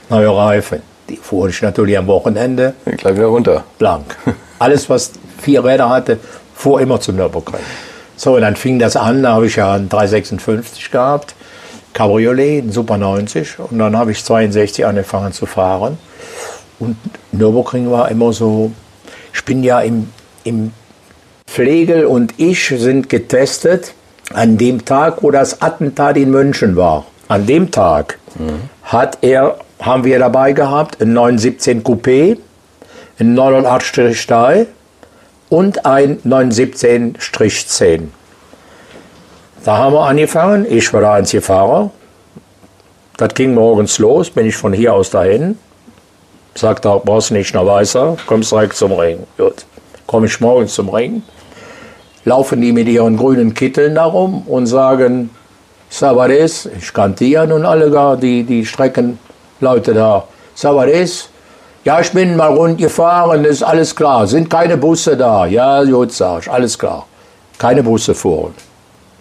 Neue Reifen. Die fuhr ich natürlich am Wochenende Gleich wieder runter. blank. Alles, was vier Räder hatte, fuhr immer zum Nürburgring. So, und dann fing das an, da habe ich ja einen 356 gehabt, Cabriolet, einen Super 90 und dann habe ich 62 angefangen zu fahren. Und Nürburgring war immer so, ich bin ja im, im Pflegel und ich sind getestet an dem Tag, wo das Attentat in München war. An dem Tag hat er, haben wir dabei gehabt, ein 917 Coupé, ein 908-3 und ein 917-10. Da haben wir angefangen, ich war der einzige Fahrer. Das ging morgens los, bin ich von hier aus dahin. Sagt er, brauchst nicht nach Weißer, kommst direkt zum Ring. Gut, komme ich morgens zum Ring. Laufen die mit ihren grünen Kitteln darum und sagen, Sabades, ich kannte ja nun alle gar, die, die Streckenleute da. Sabades, ja, ich bin mal rund gefahren, ist alles klar. Sind keine Busse da? Ja, gut, sag ich, alles klar. Keine Busse fuhren.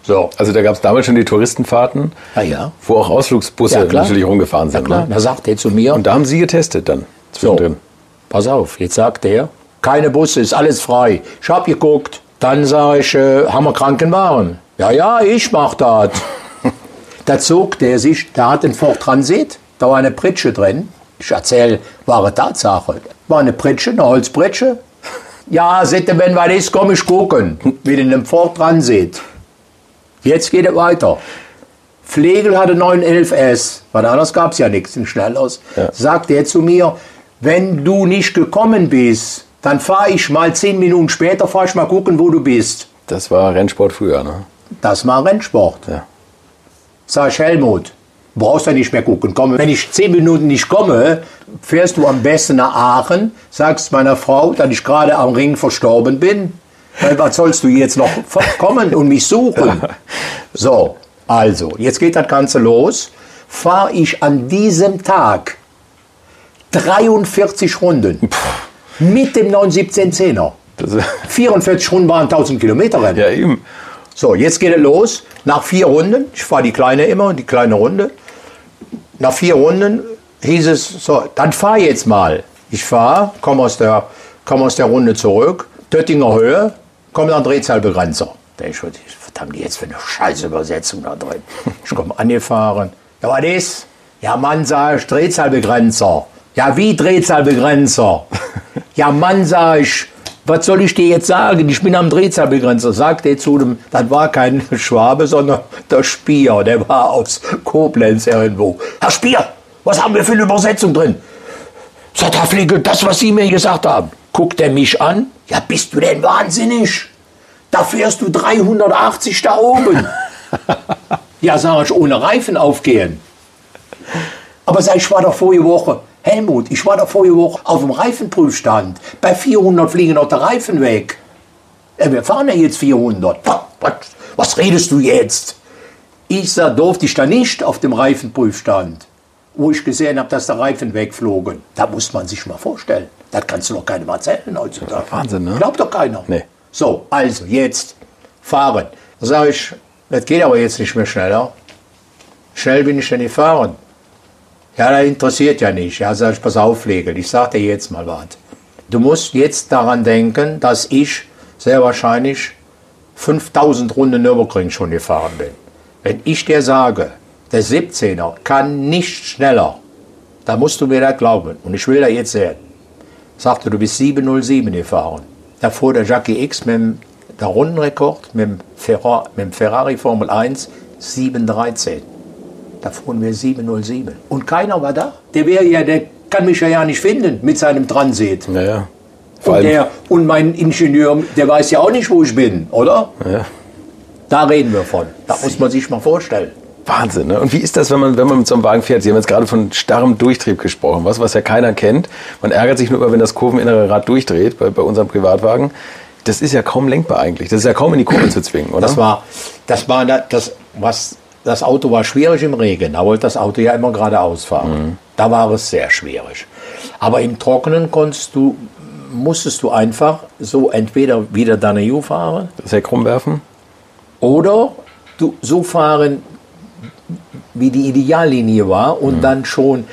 So. Also da gab es damals schon die Touristenfahrten, Ja, ja. wo auch Ausflugsbusse Ja, natürlich rumgefahren Ja, sind. klar. ne? Da sagt er zu mir, Und da haben Sie getestet dann so, zwischendrin. pass auf, jetzt sagt er, keine Busse, ist alles frei. Ich hab geguckt, dann sage ich, äh, haben wir Krankenwagen? Ja, ja, ich mach das. da zog der sich, da hat ein Ford Transit, da war eine Pritsche drin. Ich erzähle, wahre Tatsache. War eine Pritsche, eine Holzpritsche. Ja, sitte, wenn was ist, komm ich gucken. Mit einem Ford Transit. Jetzt geht es weiter. Flegel hatte 911S, weil anders gab es ja nichts in Schnellos. Sagt er zu mir, wenn du nicht gekommen bist, dann fahre ich mal zehn Minuten später, fahre ich mal gucken, wo du bist. Das war Rennsport früher. Ne? Das war Rennsport. Ja. Sag ich, Helmut, Brauchst ja nicht mehr gucken. Komm, wenn ich zehn Minuten nicht komme, fährst du am besten nach Aachen, sagst meiner Frau, dass ich gerade am Ring verstorben bin. Weil was sollst du jetzt noch kommen und mich suchen? So, also, jetzt geht das Ganze los. Fahre ich an diesem Tag 43 Runden mit dem 91710er. Das ist- 44 Runden waren 1000 Kilometer Rennen. ja, eben. So, jetzt geht es los. Nach vier Runden, ich fahre die kleine immer, die kleine Runde. Nach vier Runden hieß es, so, dann fahr jetzt mal. Ich fahre, komme aus, der, komm aus der Runde zurück, Töttinger Höhe, komme an Drehzahlbegrenzer. Da ich, was haben die jetzt für eine scheiß Übersetzung da drin? Ich komme angefahren. Ja, was ist? Ja, Mann, sag ich, Drehzahlbegrenzer. Ja, wie Drehzahlbegrenzer? Ja, Mann, sag ich, was soll ich dir jetzt sagen? Ich bin am Drehzahlbegrenzer. Sagt er zu dem, das war kein Schwabe, sondern der Spier, der war aus Koblenz irgendwo. Herr Spier, was haben wir für eine Übersetzung drin? Sagt Herr Fliegel, das, was Sie mir gesagt haben. Guckt er mich an? Ja, bist du denn wahnsinnig? Da fährst du 380 da oben. ja, sag ich, ohne Reifen aufgehen. Aber sag ich, ich war doch vorige Woche, Helmut, ich war doch vorige Woche auf dem Reifenprüfstand. Bei 400 fliegen noch der Reifen weg. Ja, wir fahren ja jetzt 400. Was, was, was redest du jetzt? Ich sag, durfte ich da nicht auf dem Reifenprüfstand, wo ich gesehen habe, dass der Reifen wegflogen. Da muss man sich mal vorstellen. Das kannst du doch keinem erzählen heutzutage. Wahnsinn, ne? Glaubt doch keiner. Nee. So, also jetzt fahren. Da sage ich, das geht aber jetzt nicht mehr schneller. Schnell bin ich denn nicht fahren. Ja, das interessiert ja nicht. Ja, sag ich, pass auf, Flegel, ich sag dir jetzt mal was. Du musst jetzt daran denken, dass ich sehr wahrscheinlich 5000 Runden Nürburgring schon gefahren bin. Wenn ich dir sage, der 17er kann nicht schneller, dann musst du mir das glauben. Und ich will da jetzt sehen. Sagte, du bist 707 gefahren. Da fuhr der Jackie X mit dem der Rundenrekord mit dem, Ferra, mit dem Ferrari Formel 1 713. Da fuhren wir 707. Und keiner war da. Der wäre ja, der kann mich ja, ja nicht finden mit seinem Transit. Naja. Vor Und, der, und mein Ingenieur, der weiß ja auch nicht, wo ich bin, oder? Ja. Da reden wir von. Da muss man sich mal vorstellen. Wahnsinn, ne? Und wie ist das, wenn man, wenn man mit so einem Wagen fährt? Sie haben jetzt gerade von starrem Durchtrieb gesprochen, was, was ja keiner kennt. Man ärgert sich nur immer, wenn das kurveninnere Rad durchdreht bei, bei unserem Privatwagen. Das ist ja kaum lenkbar eigentlich. Das ist ja kaum in die Kurve zu zwingen, oder? Das war, das war da- das, was, das Auto war schwierig im Regen. Da wollte das Auto ja immer geradeaus fahren. Da war es sehr schwierig. Aber im Trockenen konntest du, musstest du einfach so entweder wieder deine U fahren das Heck rumwerfen? oder du so fahren, wie die Ideallinie war und dann schon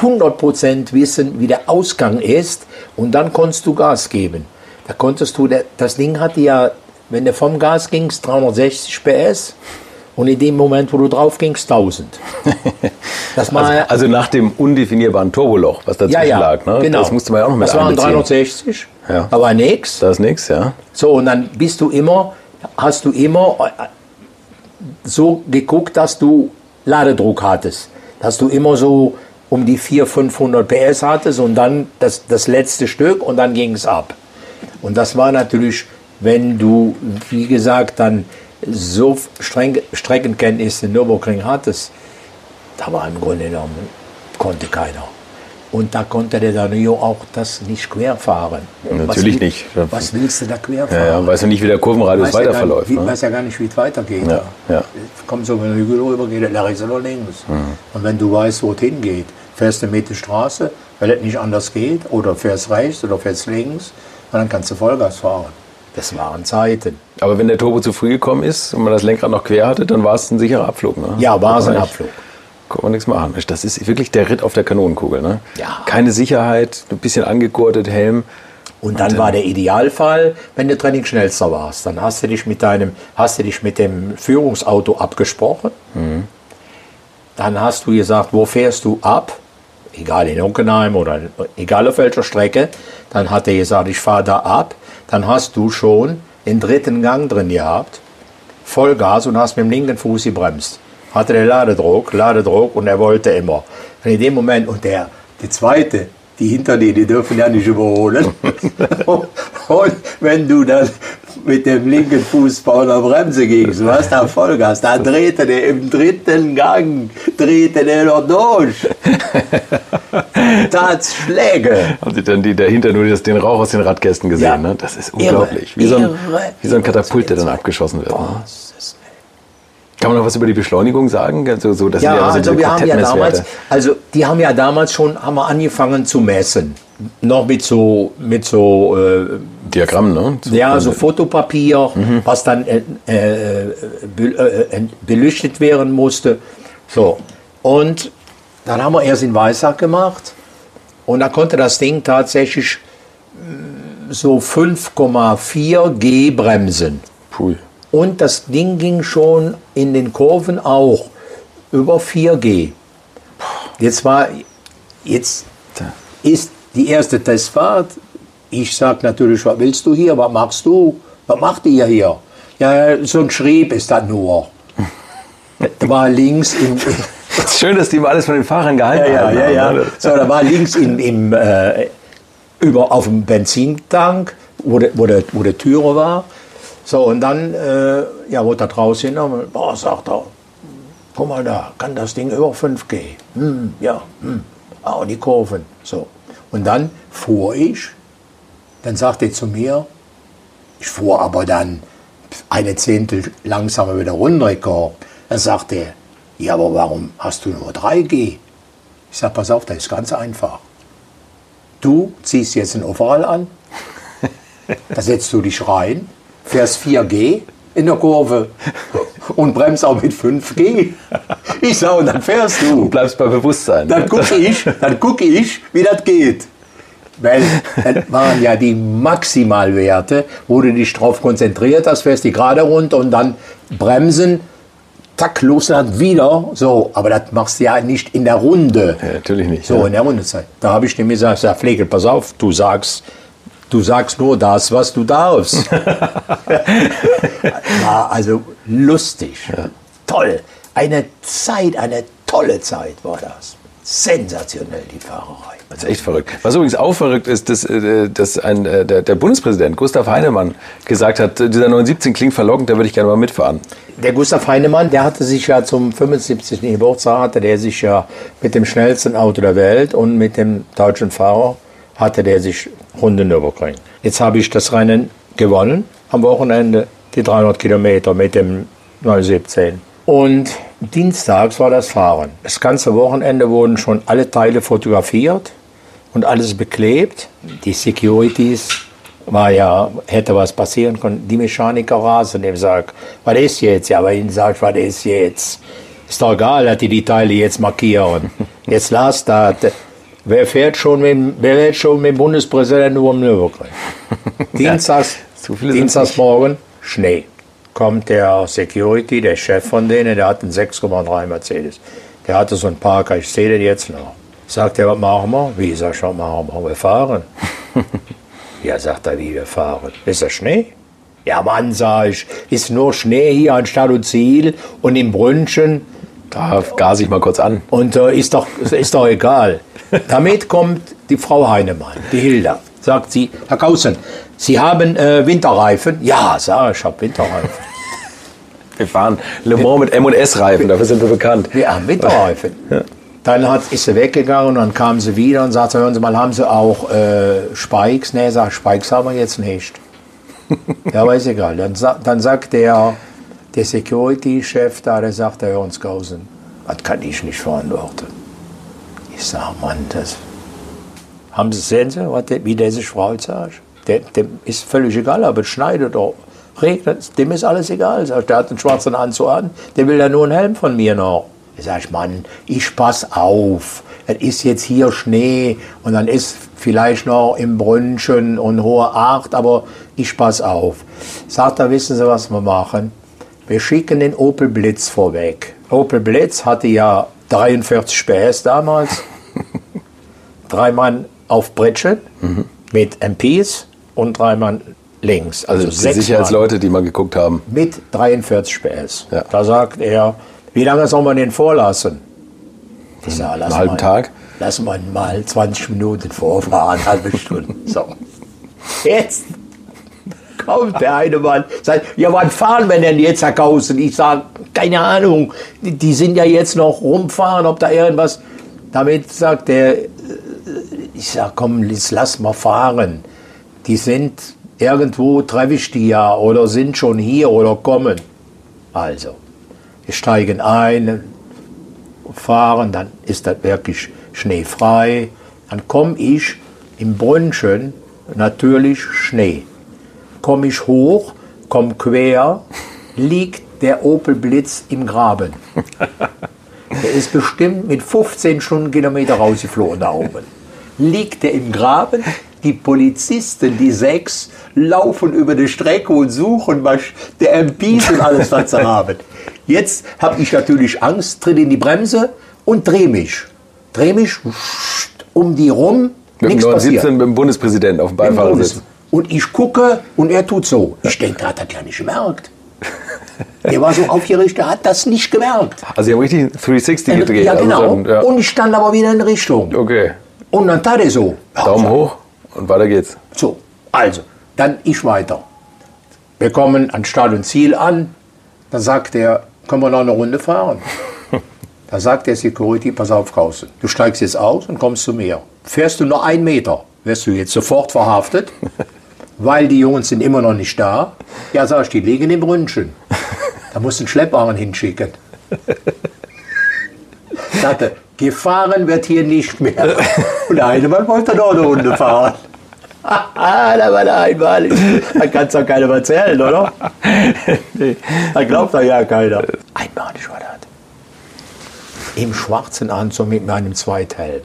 100% wissen, wie der Ausgang ist und dann konntest du Gas geben. Da konntest du, das Ding hatte ja, wenn du vom Gas gingst, 360 PS und in dem Moment, wo du drauf gingst, 1000. Das war Also, also nach dem undefinierbaren Turboloch, was dazwischen ja, ja, lag. Ne? genau. Das musste man ja auch noch mit Das waren einbeziehen. 360, Ja. aber nix. Da ist nichts, ja. So, und dann bist du immer, hast du immer äh, so geguckt, dass du Ladedruck hattest. Dass du immer so um die 400, 500 PS hattest und dann das, das letzte Stück und dann ging es ab. Und das war natürlich, wenn du, wie gesagt, dann so streng, Streckenkenntnisse in Nürburgring hattest, da war im Grunde genommen, konnte keiner. Und da konnte der Danilo auch das nicht querfahren. Natürlich was, nicht. Was willst du da querfahren? Ja, ja, weiß ja nicht, wie der Kurvenradius Weiß ja gar Ne? weiß ja gar nicht, wie es weitergeht. Ja, ja. Kommt so über den Hügel rüber, geht nach rechts oder links. Mhm. Und wenn du weißt, wo es hingeht, fährst du mit der Straße, weil es nicht anders geht, oder fährst rechts oder fährst links, und dann kannst du Vollgas fahren. Das waren Zeiten. Aber wenn der Turbo zu früh gekommen ist und man das Lenkrad noch quer hatte, dann war es ein sicherer Abflug. Ne? Ja, war es ein Abflug. Konnte man nichts machen. Das ist wirklich der Ritt auf der Kanonenkugel. Ne? Ja. Keine Sicherheit, ein bisschen angegurtet, Helm. Und dann war der Idealfall, wenn du Trainingsschnellster warst. Dann hast du dich mit deinem, hast du dich mit dem Führungsauto abgesprochen. Dann hast du gesagt, wo fährst du ab? Egal in Unkenheim oder egal auf welcher Strecke. Dann hat er gesagt, ich fahre da ab. Dann hast du schon den dritten Gang drin gehabt. Vollgas und hast mit dem linken Fuß gebremst. Hatte der Ladedruck, Ladedruck und er wollte immer. Und in dem Moment, und der, die zweite, die hinter dir, die dürfen ja nicht überholen. und wenn du dann mit dem linken Fuß vor der Bremse ging. Du hast da Vollgas. Da drehte der im dritten Gang, drehte der noch durch. Tats Schläge. Haben Sie dann die dahinter nur das, den Rauch aus den Radkästen gesehen? Ja. Ne? Das ist unglaublich. wie, so ein, irre. wie so ein Katapult, der dann abgeschossen wird. Ne? Kann man noch was über die Beschleunigung sagen? Also, so, das Ja, so also diese wir haben ja damals, also die haben ja damals schon, haben wir angefangen zu messen. Noch mit so, mit so, äh, Diagramm, ne? So- ja, so Fotopapier, was dann äh, äh, äh, beleuchtet werden musste. So. Und dann haben wir erst in Weissach gemacht. Und da konnte das Ding tatsächlich mm, so 5,4 G bremsen. Puh. Und das Ding ging schon in den Kurven auch über 4G. Jetzt war, jetzt ist die erste Testfahrt. Ich sag natürlich, was willst du hier? Was machst du? Was macht ihr hier? Ja, so ein Schrieb ist das nur. Da war links im, Schön, dass die mal alles von den Fahrern geheim ja, ja, ja, haben. ja. ne? So, da war links in, im, äh, über, auf dem Benzintank, wo, de, wo, de, wo die Türe war. So, und dann, äh, ja, wurde da draußen hingenommen. Boah, sagt er, guck mal da, kann das Ding über 5G? Hm, ja, hm. Ah, die Kurven. So. Und dann fuhr ich, dann sagte er zu mir, ich fuhr aber dann eine Zehntel langsamer wieder runtergekommen. Dann sagte er, ja, aber warum hast du nur 3G? Ich sag, pass auf, das ist ganz einfach. Du ziehst jetzt einen Overall an, da setzt du dich rein, fährst 4G in der Kurve und bremst auch mit 5G. Ich sag, und dann fährst du. Du bleibst bei Bewusstsein. Dann gucke ich, dann gucke ich, wie das geht. Weil das waren ja die Maximalwerte, wo du dich drauf konzentriert hast, fährst die gerade runter und dann bremsen, zack, los dann wieder. So, aber das machst du ja nicht in der Runde. Ja, natürlich nicht. So, ja. in der Rundezeit. Da habe ich dem gesagt, ja, Pflege, pass auf, du sagst, du sagst nur das, was du darfst. War also lustig. Toll. Eine Zeit, eine tolle Zeit war das. Sensationell, die Fahrerei. Das ist echt verrückt. Was übrigens auch verrückt ist, dass, äh, dass ein, äh, der, der Bundespräsident Gustav Heinemann gesagt hat, dieser 917 klingt verlockend, da würde ich gerne mal mitfahren. Der Gustav Heinemann, der hatte sich ja zum 75. Geburtstag, hatte der sich ja mit dem schnellsten Auto der Welt und mit dem deutschen Fahrer, hatte der sich Runde Nürburgring. Jetzt habe ich das Rennen gewonnen, am Wochenende die 300 Kilometer mit dem 917. Und dienstags war das Fahren. Das ganze Wochenende wurden schon alle Teile fotografiert und alles beklebt. Die Securities war ja, hätte was passieren können. Die Mechaniker rasen dem sagt, was ist jetzt? Ja, aber ihnen sagt, was ist jetzt? Ist doch egal, dass die die Teile jetzt markieren. Jetzt lasst das. Wer fährt schon mit, dem- wer fährt schon mit dem Bundespräsidenten über dem Nürburgring? Dienstags, sind's Dienstagsmorgen, Schnee. Kommt der Security, der Chef von denen, der hat einen 6,3 Mercedes. Der hatte so einen Parker, ich sehe den jetzt noch. Sagt er, was machen wir? Wie, sag ich, was machen wir? Wir fahren. Ja, sagt er, wie wir fahren. Ist das Schnee? Ja, Mann, sag ich, ist nur Schnee hier an Stadt und Ziel und im Brünnchen Da gase ich mal kurz an. und äh, ist, doch, ist doch egal. Damit kommt die Frau Heinemann, die Hilda. Sagt sie, Herr Kausen, Sie haben äh, Winterreifen? Ja, sag ich, ich habe Winterreifen. Wir fahren Le Mans mit M&S-Reifen, dafür sind wir bekannt. Wir haben Winterreifen. Dann hat, ist sie weggegangen und dann kam sie wieder und sagte, hören Sie mal, haben Sie auch äh, Spikes? Nee, sag Spikes haben wir jetzt nicht. ja, aber ist egal. Dann, dann sagt der, der Security-Chef da, der sagt, Herr Jörnskausen, das kann ich nicht verantworten. Ich sag, Mann, das... Haben Sie, sehen Sie, was wie der sich freut, sag? Der, dem ist völlig egal, ob es schneidet oder regnet, dem ist alles egal. Sag der hat einen schwarzen Anzug an, der will ja nur einen Helm von mir noch. Ich, Mann, ich pass auf. Es ist jetzt hier Schnee und dann ist vielleicht noch im Brünnchen und hohe Acht, aber ich pass auf. Sagt er, wissen Sie, was wir machen? Wir schicken den Opel Blitz vorweg. Opel Blitz hatte ja 43 PS damals drei Mann auf Brettchen mit MPs und drei Mann links. Also, Also sechs Mann Sicherheitsleute, die mal geguckt haben. mit 43 PS. Ja. Da sagt er, wie lange soll man den vorlassen? Ich sag, lass Einen halben mal, Tag? Lass mal mal 20 Minuten vorfahren, halbe Stunde. So. Jetzt kommt der eine Mann, sagt, ja, wann fahren wir denn jetzt, Herr Kausen? Ich sage, keine Ahnung, die, die sind ja jetzt noch rumfahren, ob da irgendwas. Damit sagt er, äh, ich sage, komm, lass mal fahren. Die sind irgendwo, treffe ich die ja, oder sind schon hier oder kommen. Also, wir steigen ein, fahren, dann ist das wirklich schneefrei. Dann komme ich im Brünnchen, natürlich Schnee. Komme ich hoch, komme quer, liegt der Opel Blitz im Graben. Der ist bestimmt mit 15 Stundenkilometer rausgeflogen da oben. Liegt der im Graben, die Polizisten, die sechs, laufen über die Strecke und suchen was, der MPs und alles, was sie haben. Jetzt habe ich natürlich Angst, tritt in die Bremse und drehe mich. Drehe mich um die rum, Mit nichts passiert. 917 mit dem Bundespräsidenten auf dem Beifahrersitz. Und ich gucke und er tut so. Ich denke, der hat das ja nicht gemerkt. Der war so aufgeregt, der hat das nicht gemerkt. Also, Sie haben richtig 360 gedreht. Ja, also genau. dann, ja. Und ich stand aber wieder in Richtung. Okay. Und dann tat er so. Daumen hoch und weiter geht's. So, also, dann ich weiter. Wir kommen an Start und Ziel an. Da sagt er, können wir noch eine Runde fahren? Da sagt der Security, pass auf, Kausen, du steigst jetzt aus und kommst zu mir. Fährst du nur einen Meter, wirst du jetzt sofort verhaftet, weil die Jungs sind immer noch nicht da. Ja, sag ich, die liegen im Brünnchen. Da musst du einen Schleppwagen hinschicken. Sagte, gefahren wird hier nicht mehr. Und Mann wollte noch eine Runde fahren. Ah, da war der einmalig. Da kannst doch keiner erzählen, oder? Da glaubt doch ja keiner. Einmalig war das. Im schwarzen Anzug mit meinem Zweithelm.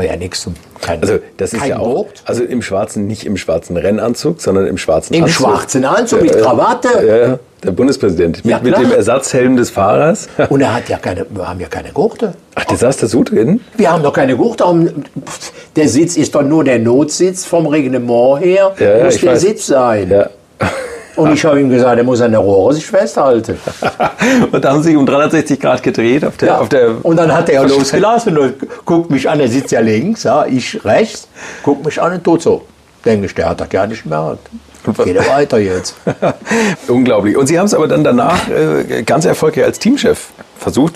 War ja nichts zum. Kein, Also, das ist ja auch. Also im schwarzen, nicht im schwarzen Rennanzug, sondern im schwarzen Im Anzug. schwarzen Anzug mit Krawatte. Ja, ja, der Bundespräsident. Mit, Ja, mit dem Ersatzhelm des Fahrers. Und er hat ja keine, wir haben ja keine Gurte. Ach, der saß da so drin? Wir haben doch keine Gurte. Der Sitz ist doch nur der Notsitz vom Reglement her. Ja, ja, muss der weiß. Sitz sein. Und ich habe ihm gesagt, er muss an der Rohre sich festhalten. Und da haben sie sich um 360 Grad gedreht auf der. Ja. Auf der und dann hat er losgelassen und guckt mich an, er sitzt ja links, ja, ich rechts, guckt mich an und tut so. Denke ich, der hat das gar nicht gemerkt. Geht er weiter jetzt. Unglaublich. Und Sie haben es aber dann danach äh, ganz erfolgreich als Teamchef versucht.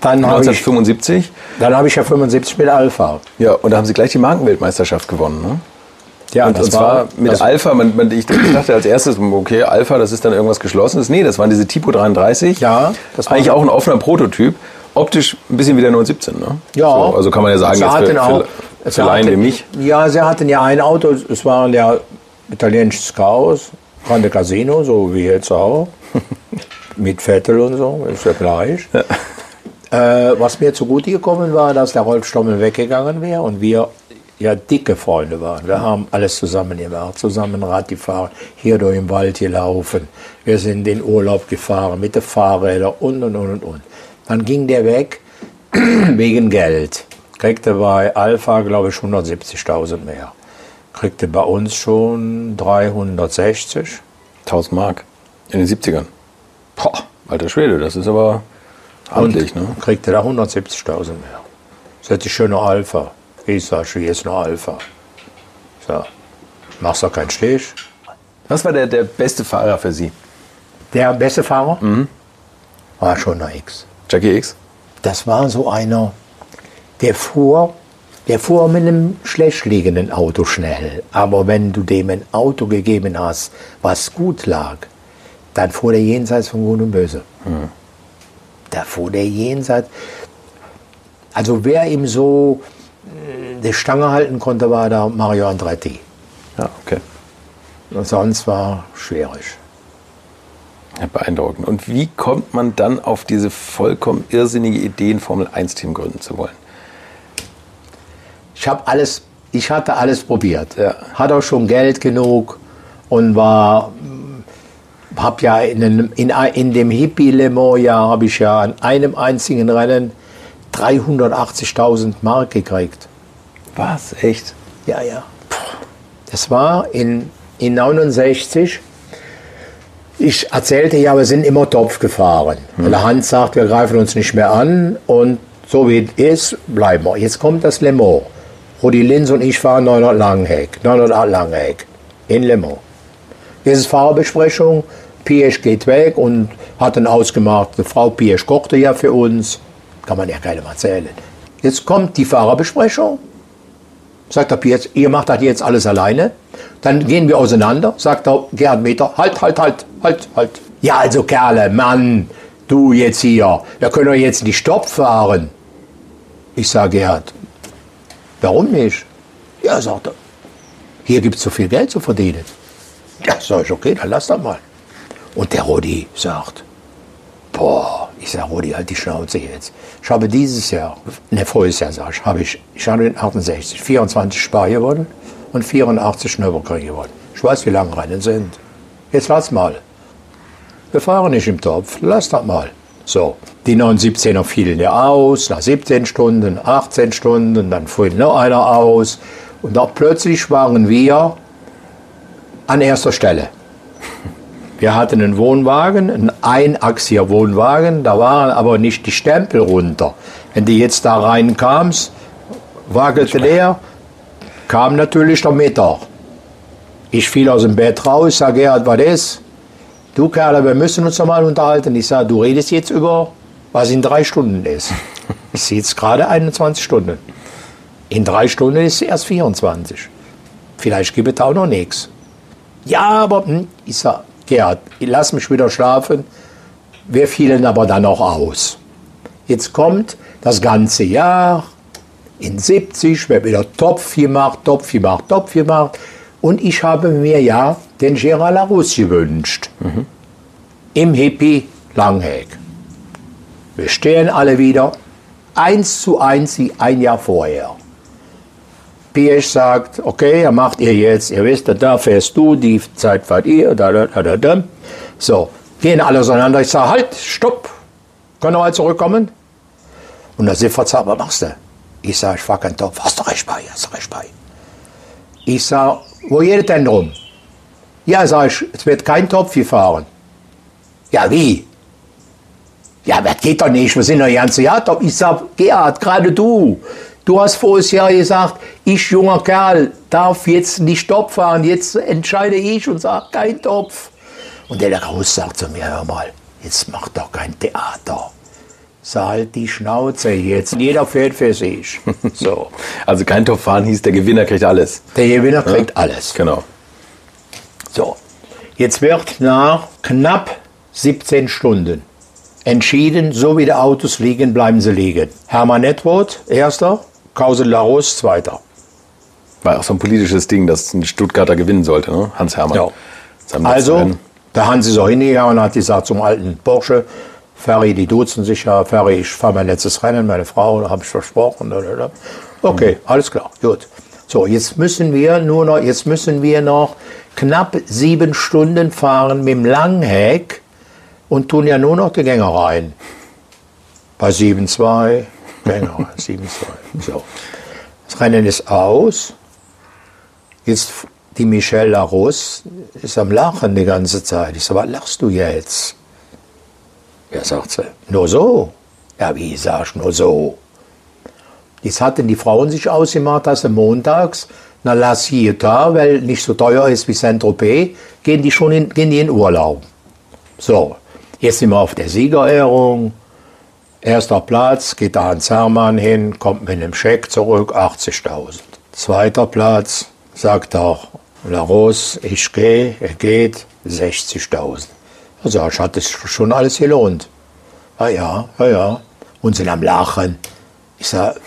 Dann habe ich, 1975. dann hab ich ja 75 mit Alpha. Ja, und da haben Sie gleich die Markenweltmeisterschaft gewonnen. Ne? Ja, und, und zwar mit das- Alpha, man, man, ich dachte als erstes, okay, Alpha, das ist dann irgendwas Geschlossenes. Nee, das waren diese Typo 33. Ja, das war- Eigentlich auch ein offener Prototyp. Optisch ein bisschen wie der 917, ne? Ja. So, also kann man ja sagen, Sie jetzt hatten für, auch, für, sie für Laien wie mich. Ja, sie hatten ja ein Auto, es waren ja italienische Scouts, Grande Casino, so wie jetzt auch. Mit Vettel und so, ist ja gleich. Äh, was mir zugute gekommen war, dass der Rolf Stommel weggegangen wäre und wir ja dicke Freunde waren. Wir haben alles zusammen gemacht, zusammen Rad gefahren, hier durch den Wald gelaufen. Wir sind in Urlaub gefahren mit den Fahrrädern und und und und und. Dann ging der weg wegen Geld. Kriegte bei Alpha, glaube ich, 170.000 mehr. Kriegte bei uns schon 360. 1000 Mark in den 70ern. Boah, alter Schwede, das ist aber amtlich, ne? kriegte da 170.000 mehr. Das ist schöner Alpha. Ich sage, hier ist noch Alpha. So, machst doch keinen Stich. Was war der, der beste Fahrer für Sie? Der beste Fahrer war schon der X. Jackie X? Das war so einer, der fuhr, der fuhr mit einem schlecht liegenden Auto schnell. Aber wenn du dem ein Auto gegeben hast, was gut lag, dann fuhr der jenseits von Gut und Böse. Da fuhr der jenseits. Also wer ihm so die Stange halten konnte, war da Mario Andretti. Ja, okay. Und sonst war schwierig. Ja, beeindruckend. Und wie kommt man dann auf diese vollkommen irrsinnige Idee, ein Formel-1-Team gründen zu wollen? Ich habe alles, ich hatte alles probiert. Ja. Hatte auch schon Geld genug und war, habe ja in, einem, in, in dem Hippie-Le Mans-Jahr habe ich ja an einem einzigen Rennen 380.000 Mark gekriegt. Was? Echt? Ja, ja. Das war in, in 69. Ich erzählte ja, wir sind immer Topf gefahren. Weil der Hans sagt, wir greifen uns nicht mehr an und so wie es ist, bleiben wir. Jetzt kommt das Le Mans. Rudi Linz und ich fahren 900 Langheck, 908 Langheck in Le Mans. Jetzt ist Fahrerbesprechung. Piesch geht weg und hat dann ausgemacht, die Frau Piesch kochte ja für uns. Kann man ja keinem erzählen. Jetzt kommt die Fahrerbesprechung. Sagt der Piesch, ihr macht das jetzt alles alleine. Dann gehen wir auseinander. Sagt der Gerhard Meter, halt, halt, halt, halt, halt. Ja, also Kerle, Mann, du jetzt hier, wir können doch jetzt nicht Stopp fahren. Ich sage, Gerhard, warum nicht? Ja, sagt er, hier gibt es so viel Geld zu verdienen. Ja, sag ich, okay, dann lass das mal. Und der Rudi sagt, boah, ich sage, Rudi, halt die Schnauze jetzt. Ich habe dieses Jahr, ne, voriges Jahr, sag ich, habe ich, ich hatte 68, 24 Spar gewonnen und 84 Schnöberkrieg gewonnen. Ich weiß, wie lange Rennen sind. Jetzt lass mal. Wir fahren nicht im Topf, lass das mal. So, die 917er fielen ja aus, nach 17 Stunden, 18 Stunden, dann fiel noch einer aus. Und auch plötzlich waren wir an erster Stelle. Wir hatten einen Wohnwagen, einen einachsiger Wohnwagen, da waren aber nicht die Stempel runter. Wenn du jetzt da reinkamst, wagelte leer, kam natürlich der Mittag. Ich fiel aus dem Bett raus, sage Gerhard, was ist? Du Kerl, wir müssen uns noch mal unterhalten. Ich sage, du redest jetzt über, was in drei Stunden ist. Es ist jetzt gerade 21 Stunden. In drei Stunden ist es erst 24. Vielleicht gibt es auch noch nichts. Ja, aber hm, ich sage, Gerhard, lass mich wieder schlafen. Wir fielen aber dann auch aus. Jetzt kommt das ganze Jahr. In 70 wird wieder Topf gemacht, Topf gemacht, Topf gemacht. Und ich habe mir ja den Gérard Larousse gewünscht. Mhm. Im Hippie Langheg. Wir stehen alle wieder eins zu eins wie ein Jahr vorher. Piesch sagt, okay, er macht ihr jetzt, ihr wisst, da fährst du, die Zeit fahrt ihr, da, da, da, da. So, gehen alle auseinander. Ich sage, halt, stopp, können wir mal zurückkommen? Und der Siffert sagt, was machst du? Ich sage, ich fahr keinen Topf. Hast du recht bei, hast du recht bei. Ich sage, wo geht denn rum? Ja, sag ich, es wird kein Topf gefahren. Ja, wie? Ja, das geht doch nicht, wir sind doch ganz Jahr Topf. Ich sag, Gerhard, gerade du, du hast voriges Jahr gesagt, ich, junger Kerl, darf jetzt nicht Topf fahren, jetzt entscheide ich und sag, kein Topf. Und der Raus sagt zu mir, hör mal, jetzt mach doch kein Theater. Sag halt die Schnauze jetzt. Jeder fährt für sich. So. Also kein Topf fahren hieß, der Gewinner kriegt alles. Der Gewinner kriegt ja? alles. Genau. So, jetzt wird nach knapp 17 Stunden entschieden, so wie die Autos liegen, bleiben sie liegen. Hermann Edward, erster, Kausel Laros, zweiter. War auch so ein politisches Ding, dass ein Stuttgarter gewinnen sollte, ne? Hans Hermann. Ja. Also, der Hans ist auch hingegangen und hat gesagt zum alten Porsche, Ferry, die duzen sich ja, Ferry, ich fahre mein letztes Rennen, meine Frau, habe ich versprochen. Okay, mhm. alles klar, gut. So, jetzt müssen wir nur noch, jetzt müssen wir noch knapp sieben Stunden fahren mit dem Langheck und tun ja nur noch die Gänger rein. Bei 7,2, Gänger, 7,2. So. Das Rennen ist aus. Jetzt die Michelle Larousse ist am Lachen die ganze Zeit. Ich sage, was lachst du jetzt? Ja, sagt sie, nur so. Ja, wie sagst du, nur so? Jetzt hatten die Frauen sich ausgemacht, dass sie montags nach La Ciotat, weil nicht so teuer ist wie Saint-Tropez, gehen die schon in, gehen die in Urlaub. So, jetzt sind wir auf der Siegerehrung. Erster Platz, geht da Hans Hermann hin, kommt mit einem Scheck zurück, 80.000. Zweiter Platz, sagt auch La Rose, ich gehe, er geht, 60.000. Also ich hatte schon alles gelohnt. Ja, ja, ja, ja. Und sind am Lachen. Ich sage,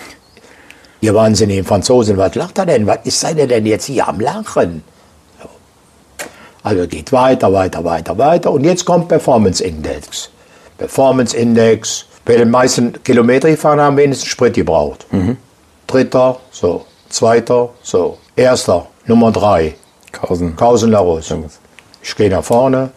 Ihr wahnsinnigen Franzosen, was lacht er denn? Was ist seid denn jetzt hier am Lachen? Also geht weiter, weiter, weiter, weiter. Und jetzt kommt Performance Index. Performance Index. Bei den meisten Kilometer gefahren haben wenigstens Sprit gebraucht. Mhm. Dritter, so. Zweiter, so. Erster, Nummer drei. Kausen. Kausen Larus. Ich gehe nach vorne,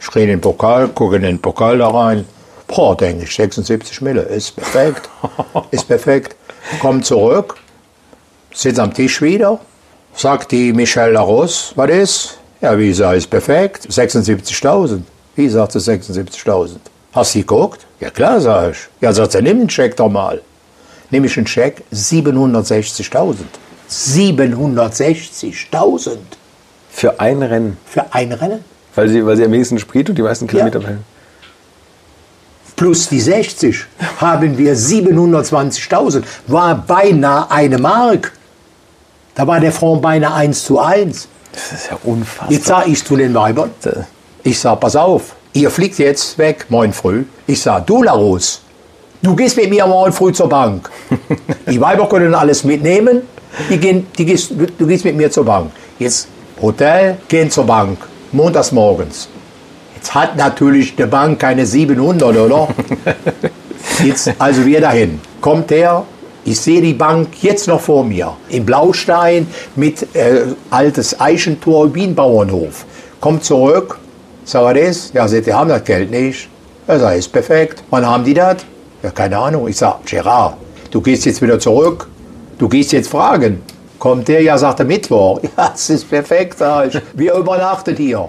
ich gehe in den Pokal, gucke in den Pokal da rein. Boah, denke ich, 76 Mille, ist perfekt. ist perfekt. Kommt zurück, sitzt am Tisch wieder, sagt die Michelle Laros, was ist? Ja, Visa ist perfekt, 76.000. Wie sagt sie 76.000? Hast du geguckt? Ja klar, sag ich. Ja, sagt sie, nimm den Scheck doch mal. Nehme ich einen Scheck, 760.000. 760.000. Für ein Rennen. Für ein Rennen. Weil sie, weil sie am wenigsten Sprit und die meisten Kilometer ja. Plus die 60 haben wir 720.000. War beinahe eine Mark. Da war der Front beinahe 1 zu 1. Das ist ja unfassbar. Jetzt sage ich zu den Weibern, ich sage, pass auf, ihr fliegt jetzt weg, morgen früh. Ich sage, du Larus, du gehst mit mir morgen früh zur Bank. die Weiber können alles mitnehmen, die gehen, die gehst, du gehst mit mir zur Bank. Jetzt Hotel, gehen zur Bank, montags morgens. Jetzt hat natürlich die Bank keine 700, oder? Jetzt, also wir dahin. Kommt der, ich sehe die Bank jetzt noch vor mir. In Blaustein mit äh, altes Eichentor, Wienbauernhof. Kommt zurück, sag was ist? Ja, sie haben das Geld nicht. Ja, sag, ist perfekt. Wann haben die das? Ja, keine Ahnung. Ich sag, Gerard, du gehst jetzt wieder zurück. Du gehst jetzt fragen. Kommt der, ja, sagt er Mittwoch. Ja, das ist perfekt, sag ich. Wir übernachtet hier.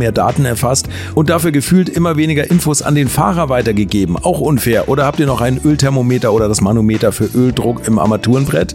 mehr Daten erfasst und dafür gefühlt immer weniger Infos an den Fahrer weitergegeben. Auch unfair. Oder habt ihr noch ein Ölthermometer oder das Manometer für Öldruck im Armaturenbrett?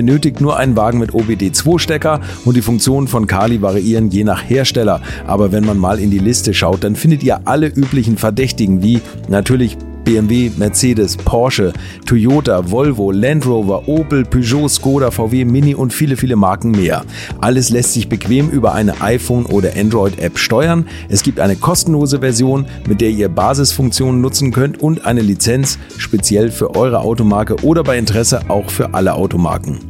benötigt nur einen Wagen mit OBD2-Stecker und die Funktionen von Kali variieren je nach Hersteller. Aber wenn man mal in die Liste schaut, dann findet ihr alle üblichen Verdächtigen wie natürlich BMW, Mercedes, Porsche, Toyota, Volvo, Land Rover, Opel, Peugeot, Skoda, VW, Mini und viele, viele Marken mehr. Alles lässt sich bequem über eine iPhone- oder Android-App steuern. Es gibt eine kostenlose Version, mit der ihr Basisfunktionen nutzen könnt und eine Lizenz speziell für eure Automarke oder bei Interesse auch für alle Automarken.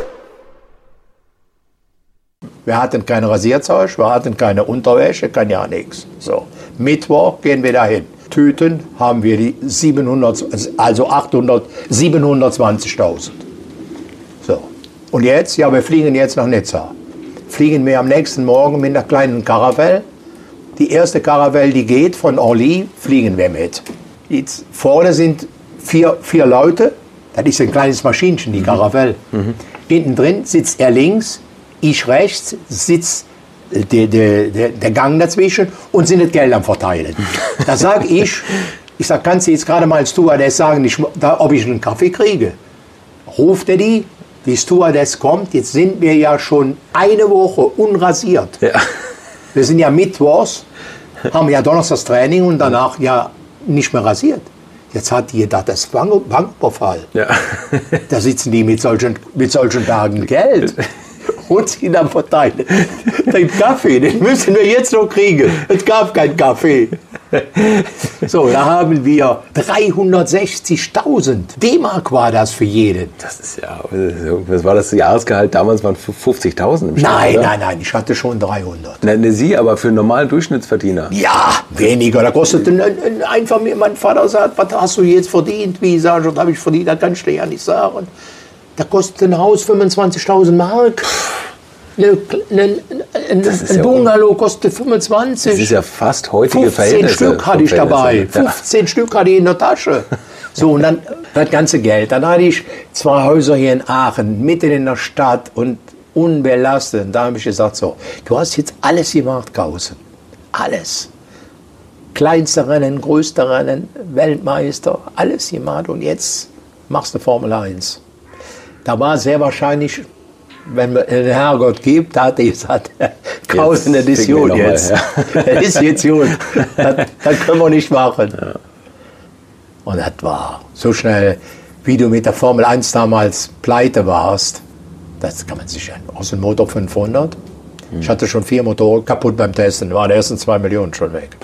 Wir hatten kein Rasierzeug, wir hatten keine Unterwäsche, kein ja nichts. So, Mittwoch gehen wir dahin. Tüten haben wir die 700, also 800, 720.000. So. Und jetzt, ja, wir fliegen jetzt nach Nizza. Fliegen wir am nächsten Morgen mit einer kleinen Karavelle. Die erste Karavelle, die geht von Orly, fliegen wir mit. Jetzt vorne sind vier, vier Leute. Das ist ein kleines Maschinchen, die Karavelle. Mhm. Hinten drin sitzt er links, ich rechts, sitzt der, der, der, Gang dazwischen und sind das Geld am Verteilen. Da sage ich, ich sage, kannst du jetzt gerade mal als Stewardess sagen, ich, da, ob ich einen Kaffee kriege? Ruft er die, die Stewardess kommt, jetzt sind wir ja schon eine Woche unrasiert. Ja. Wir sind ja mittwochs, haben ja Donnerstags Training und danach ja nicht mehr rasiert. Jetzt hat jeder das Banküberfall. Ja. da sitzen die mit solchen, mit solchen Tagen Geld am verteilen. Den Kaffee, den müssen wir jetzt noch kriegen. Es gab keinen Kaffee. So, da haben wir 360.000 D-Mark war das für jeden. Das ist ja, was war das Jahresgehalt damals? Waren 50.000 im Schnitt, Nein, oder? nein, nein, ich hatte schon 300. Nein, ne, Sie, aber für einen normalen Durchschnittsverdiener? Ja, weniger. Da kostet ein, ein, mein Vater sagt, was hast du jetzt verdient? Wie, ich, was habe ich verdient? Das kann ich dir ja nicht sagen. Da kostet ein Haus 25.000 Mark. Eine, eine, ein, ein ja Bungalow kostet 25. Das ist ja fast heutige 15 Verhältnisse. Stück hatte ich dabei. 15 ja. Stück hatte ich in der Tasche. So, und dann das ganze Geld. Dann hatte ich zwei Häuser hier in Aachen, mitten in der Stadt und unbelastet. Da habe ich gesagt, so, du hast jetzt alles gemacht, Kausen. alles. Kleinste Rennen, größte Rennen, Weltmeister, alles gemacht und jetzt machst du Formel 1. Da war sehr wahrscheinlich, wenn man den Herrgott gibt, da hat er gesagt, Kausen, das ist ficken wir gut noch mal, jetzt. ja. Das ist jetzt gut. Das, das können wir nicht machen. Und das war so schnell, wie du mit der Formel 1 damals pleite warst. Das kann man sich an. Aus dem Motor 500. Ich hatte schon vier Motoren kaputt beim Testen. Waren die ersten zwei Millionen schon weg.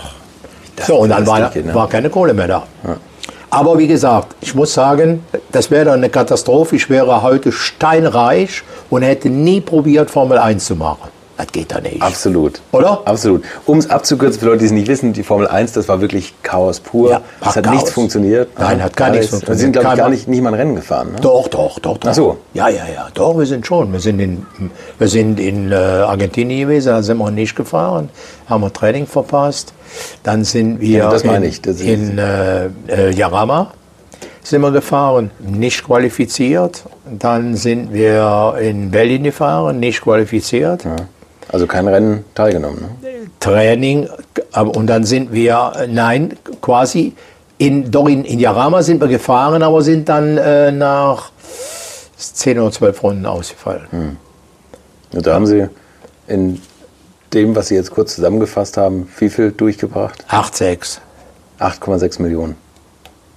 So, und dann war, ne? war keine Kohle mehr da. Aber wie gesagt, ich muss sagen, das wäre eine Katastrophe. Ich wäre heute steinreich und hätte nie probiert, Formel 1 zu machen. Das geht da nicht. Absolut. Oder? Absolut. Um es abzukürzen, für Leute, die es nicht wissen, die Formel 1, das war wirklich Chaos pur. Ja, es hat Chaos. nichts funktioniert. Nein, hat gar nichts Wir sind, funktioniert. glaube ich, gar nicht, nicht mal ein Rennen gefahren. Ne? Doch, doch, doch, doch. Ach so. Ja, ja, ja, doch, wir sind schon. Wir sind in, wir sind in äh, Argentinien gewesen, da sind wir nicht gefahren, haben wir Training verpasst. Dann sind wir Ja, das meine in, ich. Das in äh, äh, Jarama sind wir gefahren, nicht qualifiziert. Dann sind wir in Berlin gefahren, nicht qualifiziert. Also kein Rennen teilgenommen. Ne? Training, und dann sind wir, nein, quasi, in, doch in, Jarama sind wir gefahren, aber sind dann äh, nach 10 oder 12 Runden ausgefallen. Und da haben Sie in dem, was Sie jetzt kurz zusammengefasst haben, wie viel durchgebracht? 8,6. 8,6 Millionen.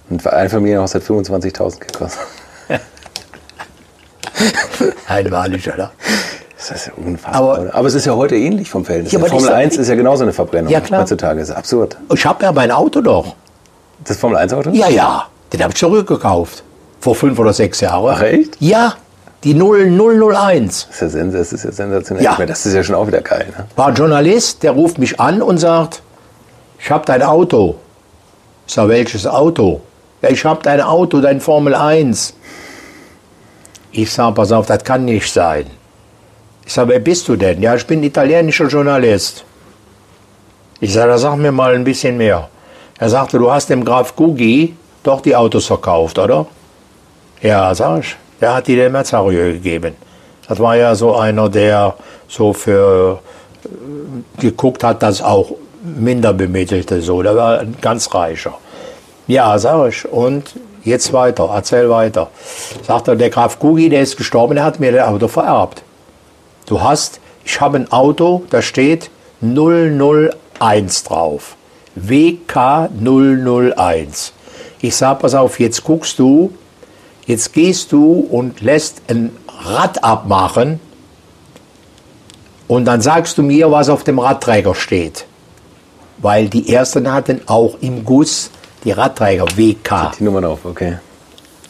Und ein Familienhaus hat 25.000 gekostet. Einmalig, oder? Das ist ja unfassbar. Aber- aber es ist ja heute ähnlich vom Verhältnis. Ja, Formel sag- 1 ist ja genauso eine Verbrennung. Ja, klar. Heutzutage das ist absurd. Ich habe ja mein Auto doch. Das Formel 1 Auto? Ja, ja, den habe ich zurückgekauft. Vor fünf oder sechs Jahren. Ach, echt? Ja, die 0001. Das ist ja, das ist ja sensationell. Ja. Das ist ja schon auch wieder geil. Ne? War ein Journalist, der ruft mich an und sagt, ich habe dein Auto. Ich sage, welches Auto? Ja, ich habe dein Auto, dein Formel 1. Ich sage, pass auf, das kann nicht sein. Ich sage, wer bist du denn? Ja, ich bin italienischer Journalist. Ich sage, sag mir mal ein bisschen mehr. Er sagte, du hast dem Graf Gugi doch die Autos verkauft, oder? Ja, sag ich. Der hat die dem Mazario gegeben. Das war ja so einer, der so für äh, geguckt hat, dass auch Minderbemittelte so. Der war ein ganz reicher. Ja, sag ich. Und jetzt weiter, erzähl weiter. Sagt er, der Graf Gugi, der ist gestorben, der hat mir das Auto vererbt. Du hast, ich habe ein Auto, da steht 001 drauf. WK 001. Ich sag, pass auf, jetzt guckst du, jetzt gehst du und lässt ein Rad abmachen und dann sagst du mir, was auf dem Radträger steht. Weil die ersten hatten auch im Guss die Radträger WK. Die Nummern auf, okay.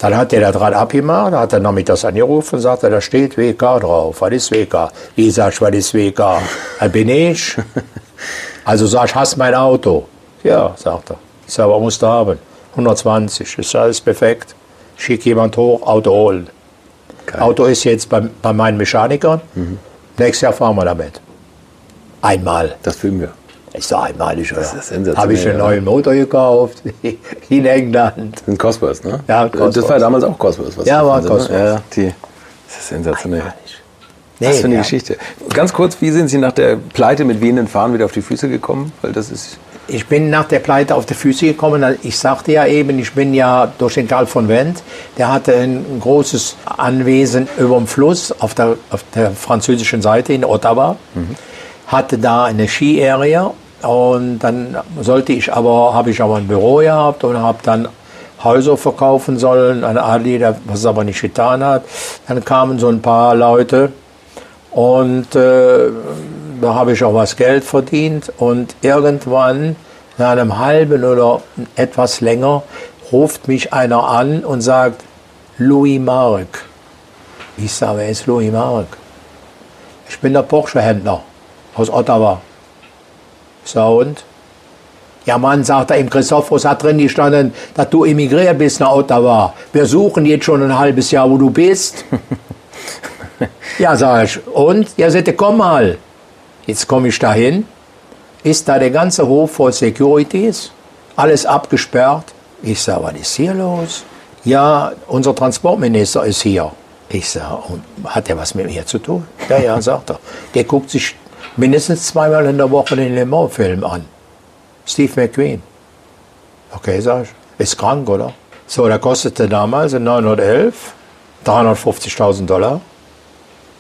Dann hat der das Rad abgemacht, hat er nachmittags angerufen und sagte, da steht WK drauf. Was ist WK? Sagst du, was ist WK? Da bin ich. Also sag ich, hast mein Auto? Ja, sagt er. Ich sage, was musst du haben? 120. Ist alles perfekt. Schick jemand hoch, Auto holen. Geil. Auto ist jetzt bei, bei meinen Mechanikern. Nächstes Jahr fahren wir damit. Einmal. Das filmen wir. Ist doch einmalig, oder? ist sensationell, Habe ich einen ja. neuen Motor gekauft in England. Das sind Cosworth, ne? Ja, Das Cosworth. war damals auch Cosworth. Was Ja, war ne? Cosworth. Ja, die, das ist sensationell. Nee, Was für eine ja. Geschichte. Ganz kurz, wie sind Sie nach der Pleite mit wehenden Fahnen wieder auf die Füße gekommen? Weil das ist. Ich bin nach der Pleite auf die Füße gekommen. Ich sagte ja eben, ich bin ja durch den Karl von Wendt. Der hatte ein großes Anwesen über dem Fluss auf der, auf der französischen Seite in Ottawa. Hatte da eine Ski-Area. Und dann sollte ich aber, habe ich aber ein Büro gehabt und habe dann Häuser verkaufen sollen an der was es aber nicht getan hat. Dann kamen so ein paar Leute und äh, da habe ich auch was Geld verdient und irgendwann, nach einem halben oder etwas länger, ruft mich einer an und sagt, Louis Marc. Ich sage, wer ist Louis Marc? Ich bin der Porsche-Händler aus Ottawa. Sage, und? Ja, Mann, sagt er, im Christophorus hat drin gestanden, dass du emigriert bist nach Ottawa. Wir suchen jetzt schon ein halbes Jahr, wo du bist. Ja, sag ich. Und? Ja, sagte, komm mal. Jetzt komme ich dahin. Ist da der ganze Hof voll Securities? Alles abgesperrt? Ich sag, was ist hier los? Ja, unser Transportminister ist hier. Ich sag, und hat er was mit mir zu tun? Ja, ja, sagt er. Der guckt sich mindestens zweimal in der Woche den Le Mans-Film an. Steve McQueen. Okay, sag ich. Ist krank, oder? So, der kostete damals in 911 350.000 Dollar.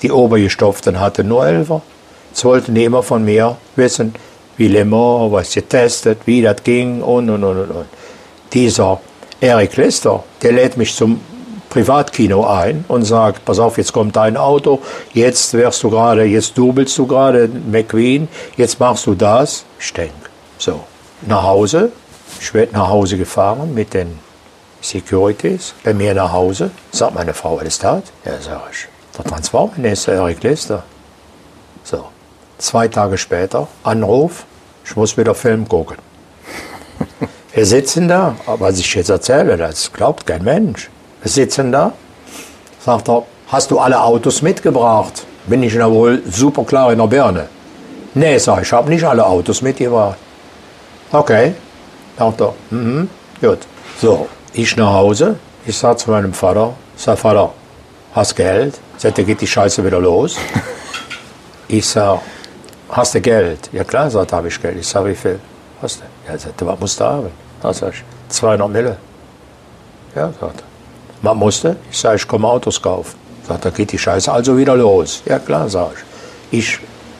Die Obergestopften hatten nur 11er. Jetzt wollten die immer von mir wissen, wie Le Mans, was getestet, wie das ging und, und, und, und. Dieser Eric Lister, der lädt mich zum Privatkino ein und sagt, pass auf, jetzt kommt dein Auto, jetzt wärst du gerade, jetzt dubelst du gerade McQueen, jetzt machst du das. Ich denke, so, nach Hause, ich werde nach Hause gefahren mit den Securities, bei mir nach Hause, sagt meine Frau, ist das? Ja, sag ich, der Transformminister Eric Lister. So, zwei Tage später, Anruf, ich muss wieder Film gucken. Wir sitzen da, was ich jetzt erzähle, das glaubt kein Mensch. Sitzen da, sagt er, hast du alle Autos mitgebracht? Bin ich ja wohl super klar in der Birne. Nee, sag ich, ich habe nicht alle Autos mitgebracht. Okay, sagt er, mhm, gut. So, ich nach Hause, ich sag zu meinem Vater, sag Vater, hast Geld? Sagt er, geht die Scheiße wieder los. Ich sag, hast du Geld? Ja klar, sagt habe ich Geld. Ich sag, wie viel hast du? Ja, sagt er, was musst du haben? Da sag ich, 200 Mille. Ja, sagt er. Was musste? Ich sage, ich komme Autos kaufen. Sagt er, geht die Scheiße also wieder los. Ja klar, sage ich. Ich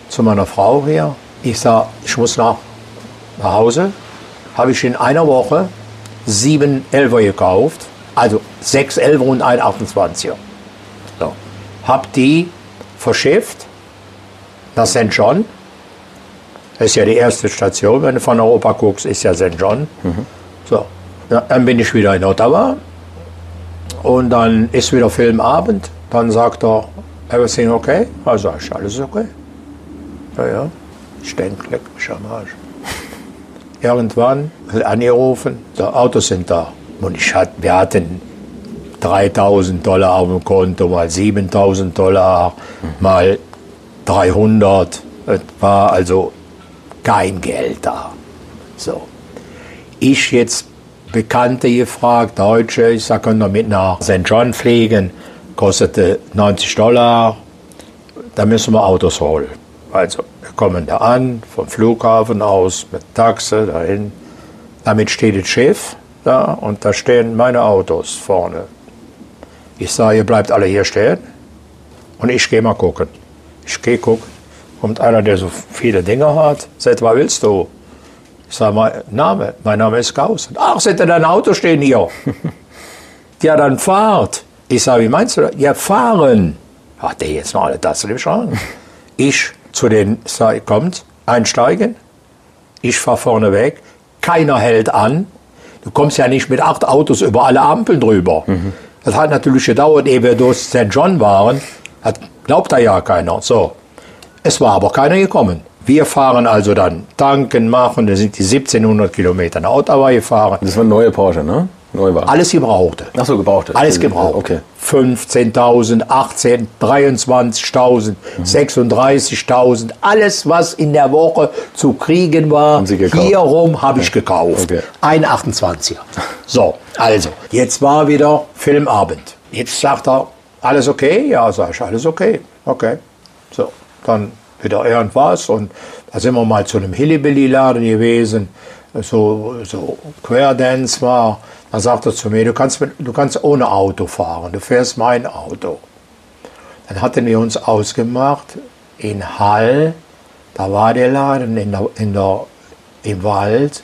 zu meiner Frau hier, ich sage, ich muss nach, nach Hause. Habe ich in einer Woche sieben Elfer gekauft, also sechs Elfer und ein 28er. So. Hab die verschifft nach St. John. Das ist ja die erste Station, wenn du von Europa guckst, ist ja St. John. Mhm. So. Dann bin ich wieder in Ottawa und dann ist wieder Filmabend. Dann sagt er, everything okay? Also ist alles okay. Ja, ja. Ich denke, leck mich am Arsch. Irgendwann angerufen, die Autos sind da. Und ich hatte, wir hatten 3000 Dollar auf dem Konto, mal 7000 Dollar, mal 300. Es war also kein Geld da. So. Ich jetzt Bekannte gefragt, Deutsche, ich sag, können wir mit nach St. John fliegen, kostete 90 Dollar, da müssen wir Autos holen. Also, wir kommen da an, vom Flughafen aus, mit Taxe dahin. Damit steht das Schiff da und da stehen meine Autos vorne. Ich sage, ihr bleibt alle hier stehen und ich gehe mal gucken. Ich gehe gucken, kommt einer, der so viele Dinge hat, sagt, was willst du? Ich sage, mein Name, mein Name ist Gauss. Ach, sind denn dein Auto stehen hier? ja, dann fahrt. Ich sage, wie meinst du das? Ja, fahren. Hat der jetzt noch alle Tassen im Schrank? Ich zu den, sag, kommt, einsteigen. Ich fahre vorne weg. Keiner hält an. Du kommst ja nicht mit acht Autos über alle Ampeln drüber. Mhm. Das hat natürlich gedauert, ehe wir durch St. John waren. Hat, glaubt da ja keiner. So. Es war aber keiner gekommen. Wir fahren also dann tanken, machen, da sind die 1700 Kilometer nach Ottawa gefahren. Das war neue Porsche, ne? Neu war. Alles gebrauchte. Ach so, gebrauchte. Alles gebraucht. Okay. 15.000, 18, 23.000, mhm. 36.000, alles was in der Woche zu kriegen war, hier rum habe okay. ich gekauft. Okay. Ein 28er. So, also, jetzt war wieder Filmabend. Jetzt sagt er, alles okay? Ja, sag ich, alles okay. Okay. So, dann wieder irgendwas. Und da sind wir mal zu einem Hillybilly-Laden gewesen, so, so Querdance war. Da sagt er zu mir, du kannst, du kannst ohne Auto fahren, du fährst mein Auto. Dann hatten wir uns ausgemacht in Hall, da war der Laden in der, in der, im Wald,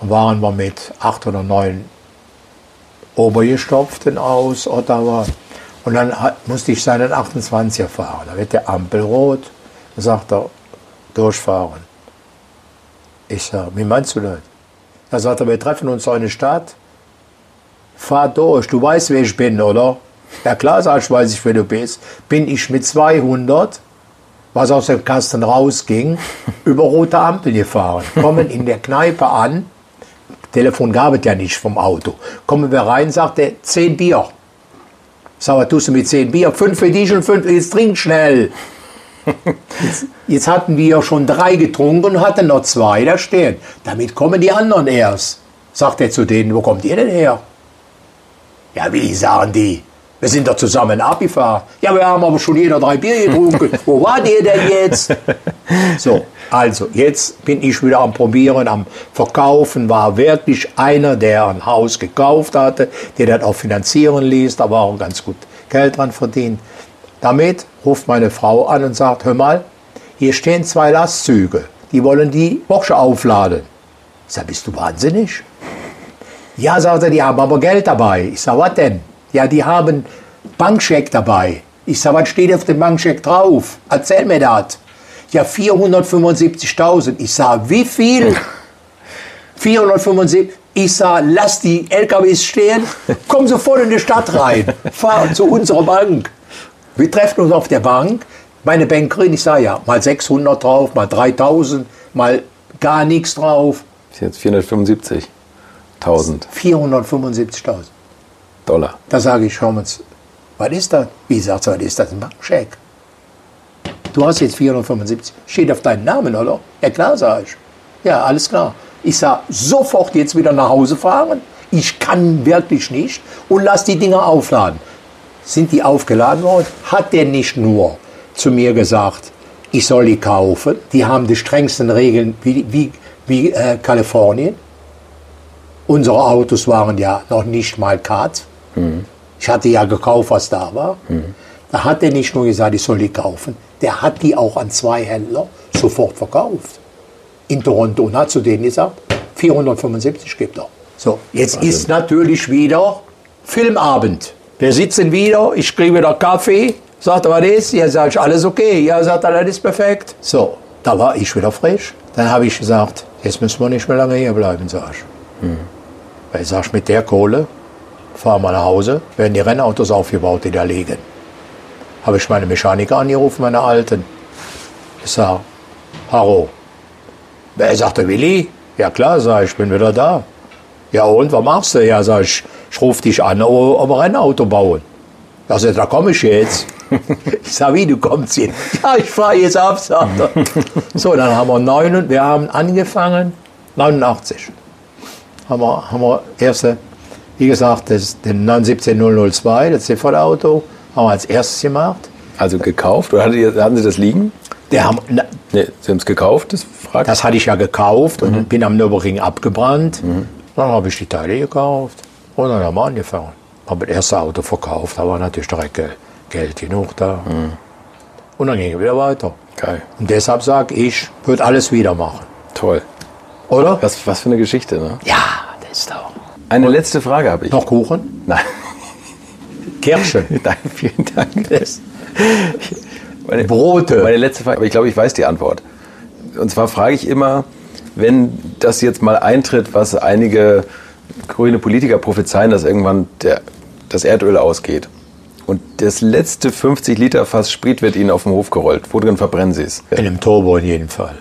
und waren wir mit acht oder neun Obergestopften aus Ottawa. Und dann musste ich seinen 28er fahren. Da wird der Ampel rot sagt er, durchfahren. Ich sage, wie meinst du das? Er sagt er, wir treffen uns in der Stadt, fahr durch, du weißt, wer ich bin, oder? Ja klar, sag ich, weiß ich, wer du bist. Bin ich mit 200, was aus dem Kasten rausging, über rote Ampel gefahren. Kommen in der Kneipe an, Telefon gab es ja nicht vom Auto. Kommen wir rein, sagt er, 10 Bier. Sag, was tust du mit 10 Bier? 5 für dich und 5, jetzt trink schnell. Jetzt, jetzt, hatten wir schon drei getrunken und hatten noch zwei da stehen. Damit kommen die anderen erst. Sagt er zu denen, wo kommt ihr denn her? Ja, wie sagen die? Wir sind doch zusammen abgefahren. Ja, wir haben aber schon jeder drei Bier getrunken. Wo wart ihr denn jetzt? So, also jetzt bin ich wieder am Probieren, am Verkaufen. War wirklich einer, der ein Haus gekauft hatte, der das auch finanzieren ließ. Da war auch ganz gut Geld dran verdient. Damit ruft meine Frau an und sagt, hör mal, hier stehen zwei Lastzüge. Die wollen die Porsche aufladen. Ich sage, bist du wahnsinnig? Ja, sagt er, die haben aber Geld dabei. Ich sage, was denn? Ja, die haben Bankscheck dabei. Ich sage, was steht auf dem Bankscheck drauf? Erzähl mir das. Ja, 475.000. Ich sage, wie viel? 475. Ich sage, lass die LKWs stehen, komm sofort in die Stadt rein, fahr zu unserer Bank. Wir treffen uns auf der Bank. Meine Bankerin, ich sage ja, mal 600 drauf, mal 3000, mal gar nichts drauf. Das ist jetzt 475.000 475.000. Dollar. Da sage ich, schau mal, was ist das? Wie sagt was ist das? Ein Bankscheck. Du hast jetzt 475. Steht auf deinen Namen, oder? Ja, klar, sage ich. Ja, alles klar. Ich sage, sofort jetzt wieder nach Hause fahren. Ich kann wirklich nicht. Und lass die Dinger aufladen. Sind die aufgeladen worden? Hat der nicht nur zu mir gesagt, ich soll die kaufen. Die haben die strengsten Regeln wie, wie, wie äh, Kalifornien. Unsere Autos waren ja noch nicht mal Cut. Ich hatte ja gekauft, was da war. Da hat er nicht nur gesagt, ich soll die kaufen, der hat die auch an zwei Händler sofort verkauft. In Toronto und hat zu denen gesagt, 475 gibt er. So, jetzt ist natürlich wieder Filmabend. Wir sitzen wieder, ich kriege wieder Kaffee. Sagt er, was ist? Ja, sag ich, alles okay. Ja, sagt er, das ist perfekt. So, da war ich wieder frisch. Dann habe ich gesagt, jetzt müssen wir nicht mehr lange hier bleiben, sag ich. Weil ich sag, mit der Kohle fahren wir nach Hause, werden die Rennautos aufgebaut, die da liegen. Habe ich meine Mechaniker angerufen, meine Alten. Ich sag, Haro. Er sagte, Willi? Ja klar, sag ich bin wieder da. Ja und, was machst du? Ja, sag ich, ich rufe dich an, ob ob wir ein Rennauto bauen. Da sagt da komme ich jetzt. Ich sag, wie, du kommst jetzt? Ja, ich fahre jetzt ab, sagt er. So, dann haben wir neun, und wir haben angefangen, 89 haben wir, haben wir erste, wie gesagt, das, den 917 das CV-Auto, haben wir als erstes gemacht. Also gekauft oder hatten Sie das liegen? Der haben, na, Nee, Sie haben es gekauft, das fragt. das hatte ich ja gekauft und bin am Nürburgring abgebrannt. Dann habe ich die Teile gekauft und dann haben wir angefangen. Habe das erste Auto verkauft, da war natürlich direkt Geld, genug da. Und dann ging es wieder weiter. Geil. Und deshalb sage ich, würde alles wieder machen. Toll. Oder? Was, was für eine Geschichte, ne? Ja, das ist doch. Eine letzte Frage habe ich. Noch Kuchen? Nein. Kirschen. Nein, vielen Dank. Meine, Brote. Meine letzte Frage, aber ich glaube, ich weiß die Antwort. Und zwar frage ich immer, wenn das jetzt mal eintritt, was einige grüne Politiker prophezeien, dass irgendwann der, das Erdöl ausgeht. Und das letzte 50 Liter Fass Sprit wird Ihnen auf dem Hof gerollt. Wo drin verbrennen Sie es? In einem Turbo in jedem Fall.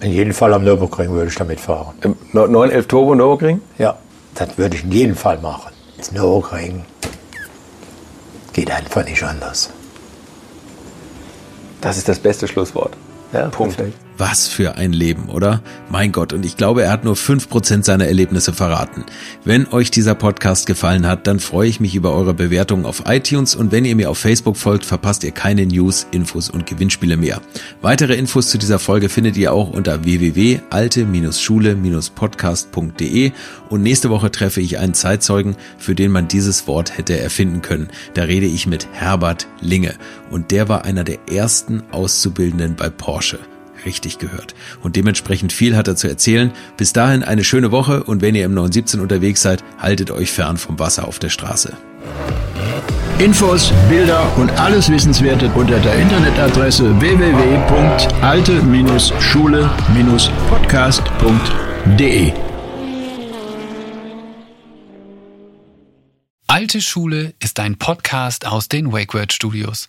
In jedem Fall am Nürburgring würde ich damit fahren. Im 911 Turbo Nürburgring? Ja, das würde ich in jedem Fall machen. Das Nürburgring geht einfach nicht anders. Das ist das beste Schlusswort. Ja, Punkt. perfekt. Was für ein Leben, oder? Mein Gott, und ich glaube, er hat nur 5% seiner Erlebnisse verraten. Wenn euch dieser Podcast gefallen hat, dann freue ich mich über eure Bewertungen auf iTunes und wenn ihr mir auf Facebook folgt, verpasst ihr keine News, Infos und Gewinnspiele mehr. Weitere Infos zu dieser Folge findet ihr auch unter www.alte-schule-podcast.de und nächste Woche treffe ich einen Zeitzeugen, für den man dieses Wort hätte erfinden können. Da rede ich mit Herbert Linge und der war einer der ersten Auszubildenden bei Porsche richtig gehört. Und dementsprechend viel hat er zu erzählen. Bis dahin eine schöne Woche und wenn ihr im 917 unterwegs seid, haltet euch fern vom Wasser auf der Straße. Infos, Bilder und alles Wissenswerte unter der Internetadresse www.alte-schule-podcast.de. Alte Schule ist ein Podcast aus den WakeWord Studios.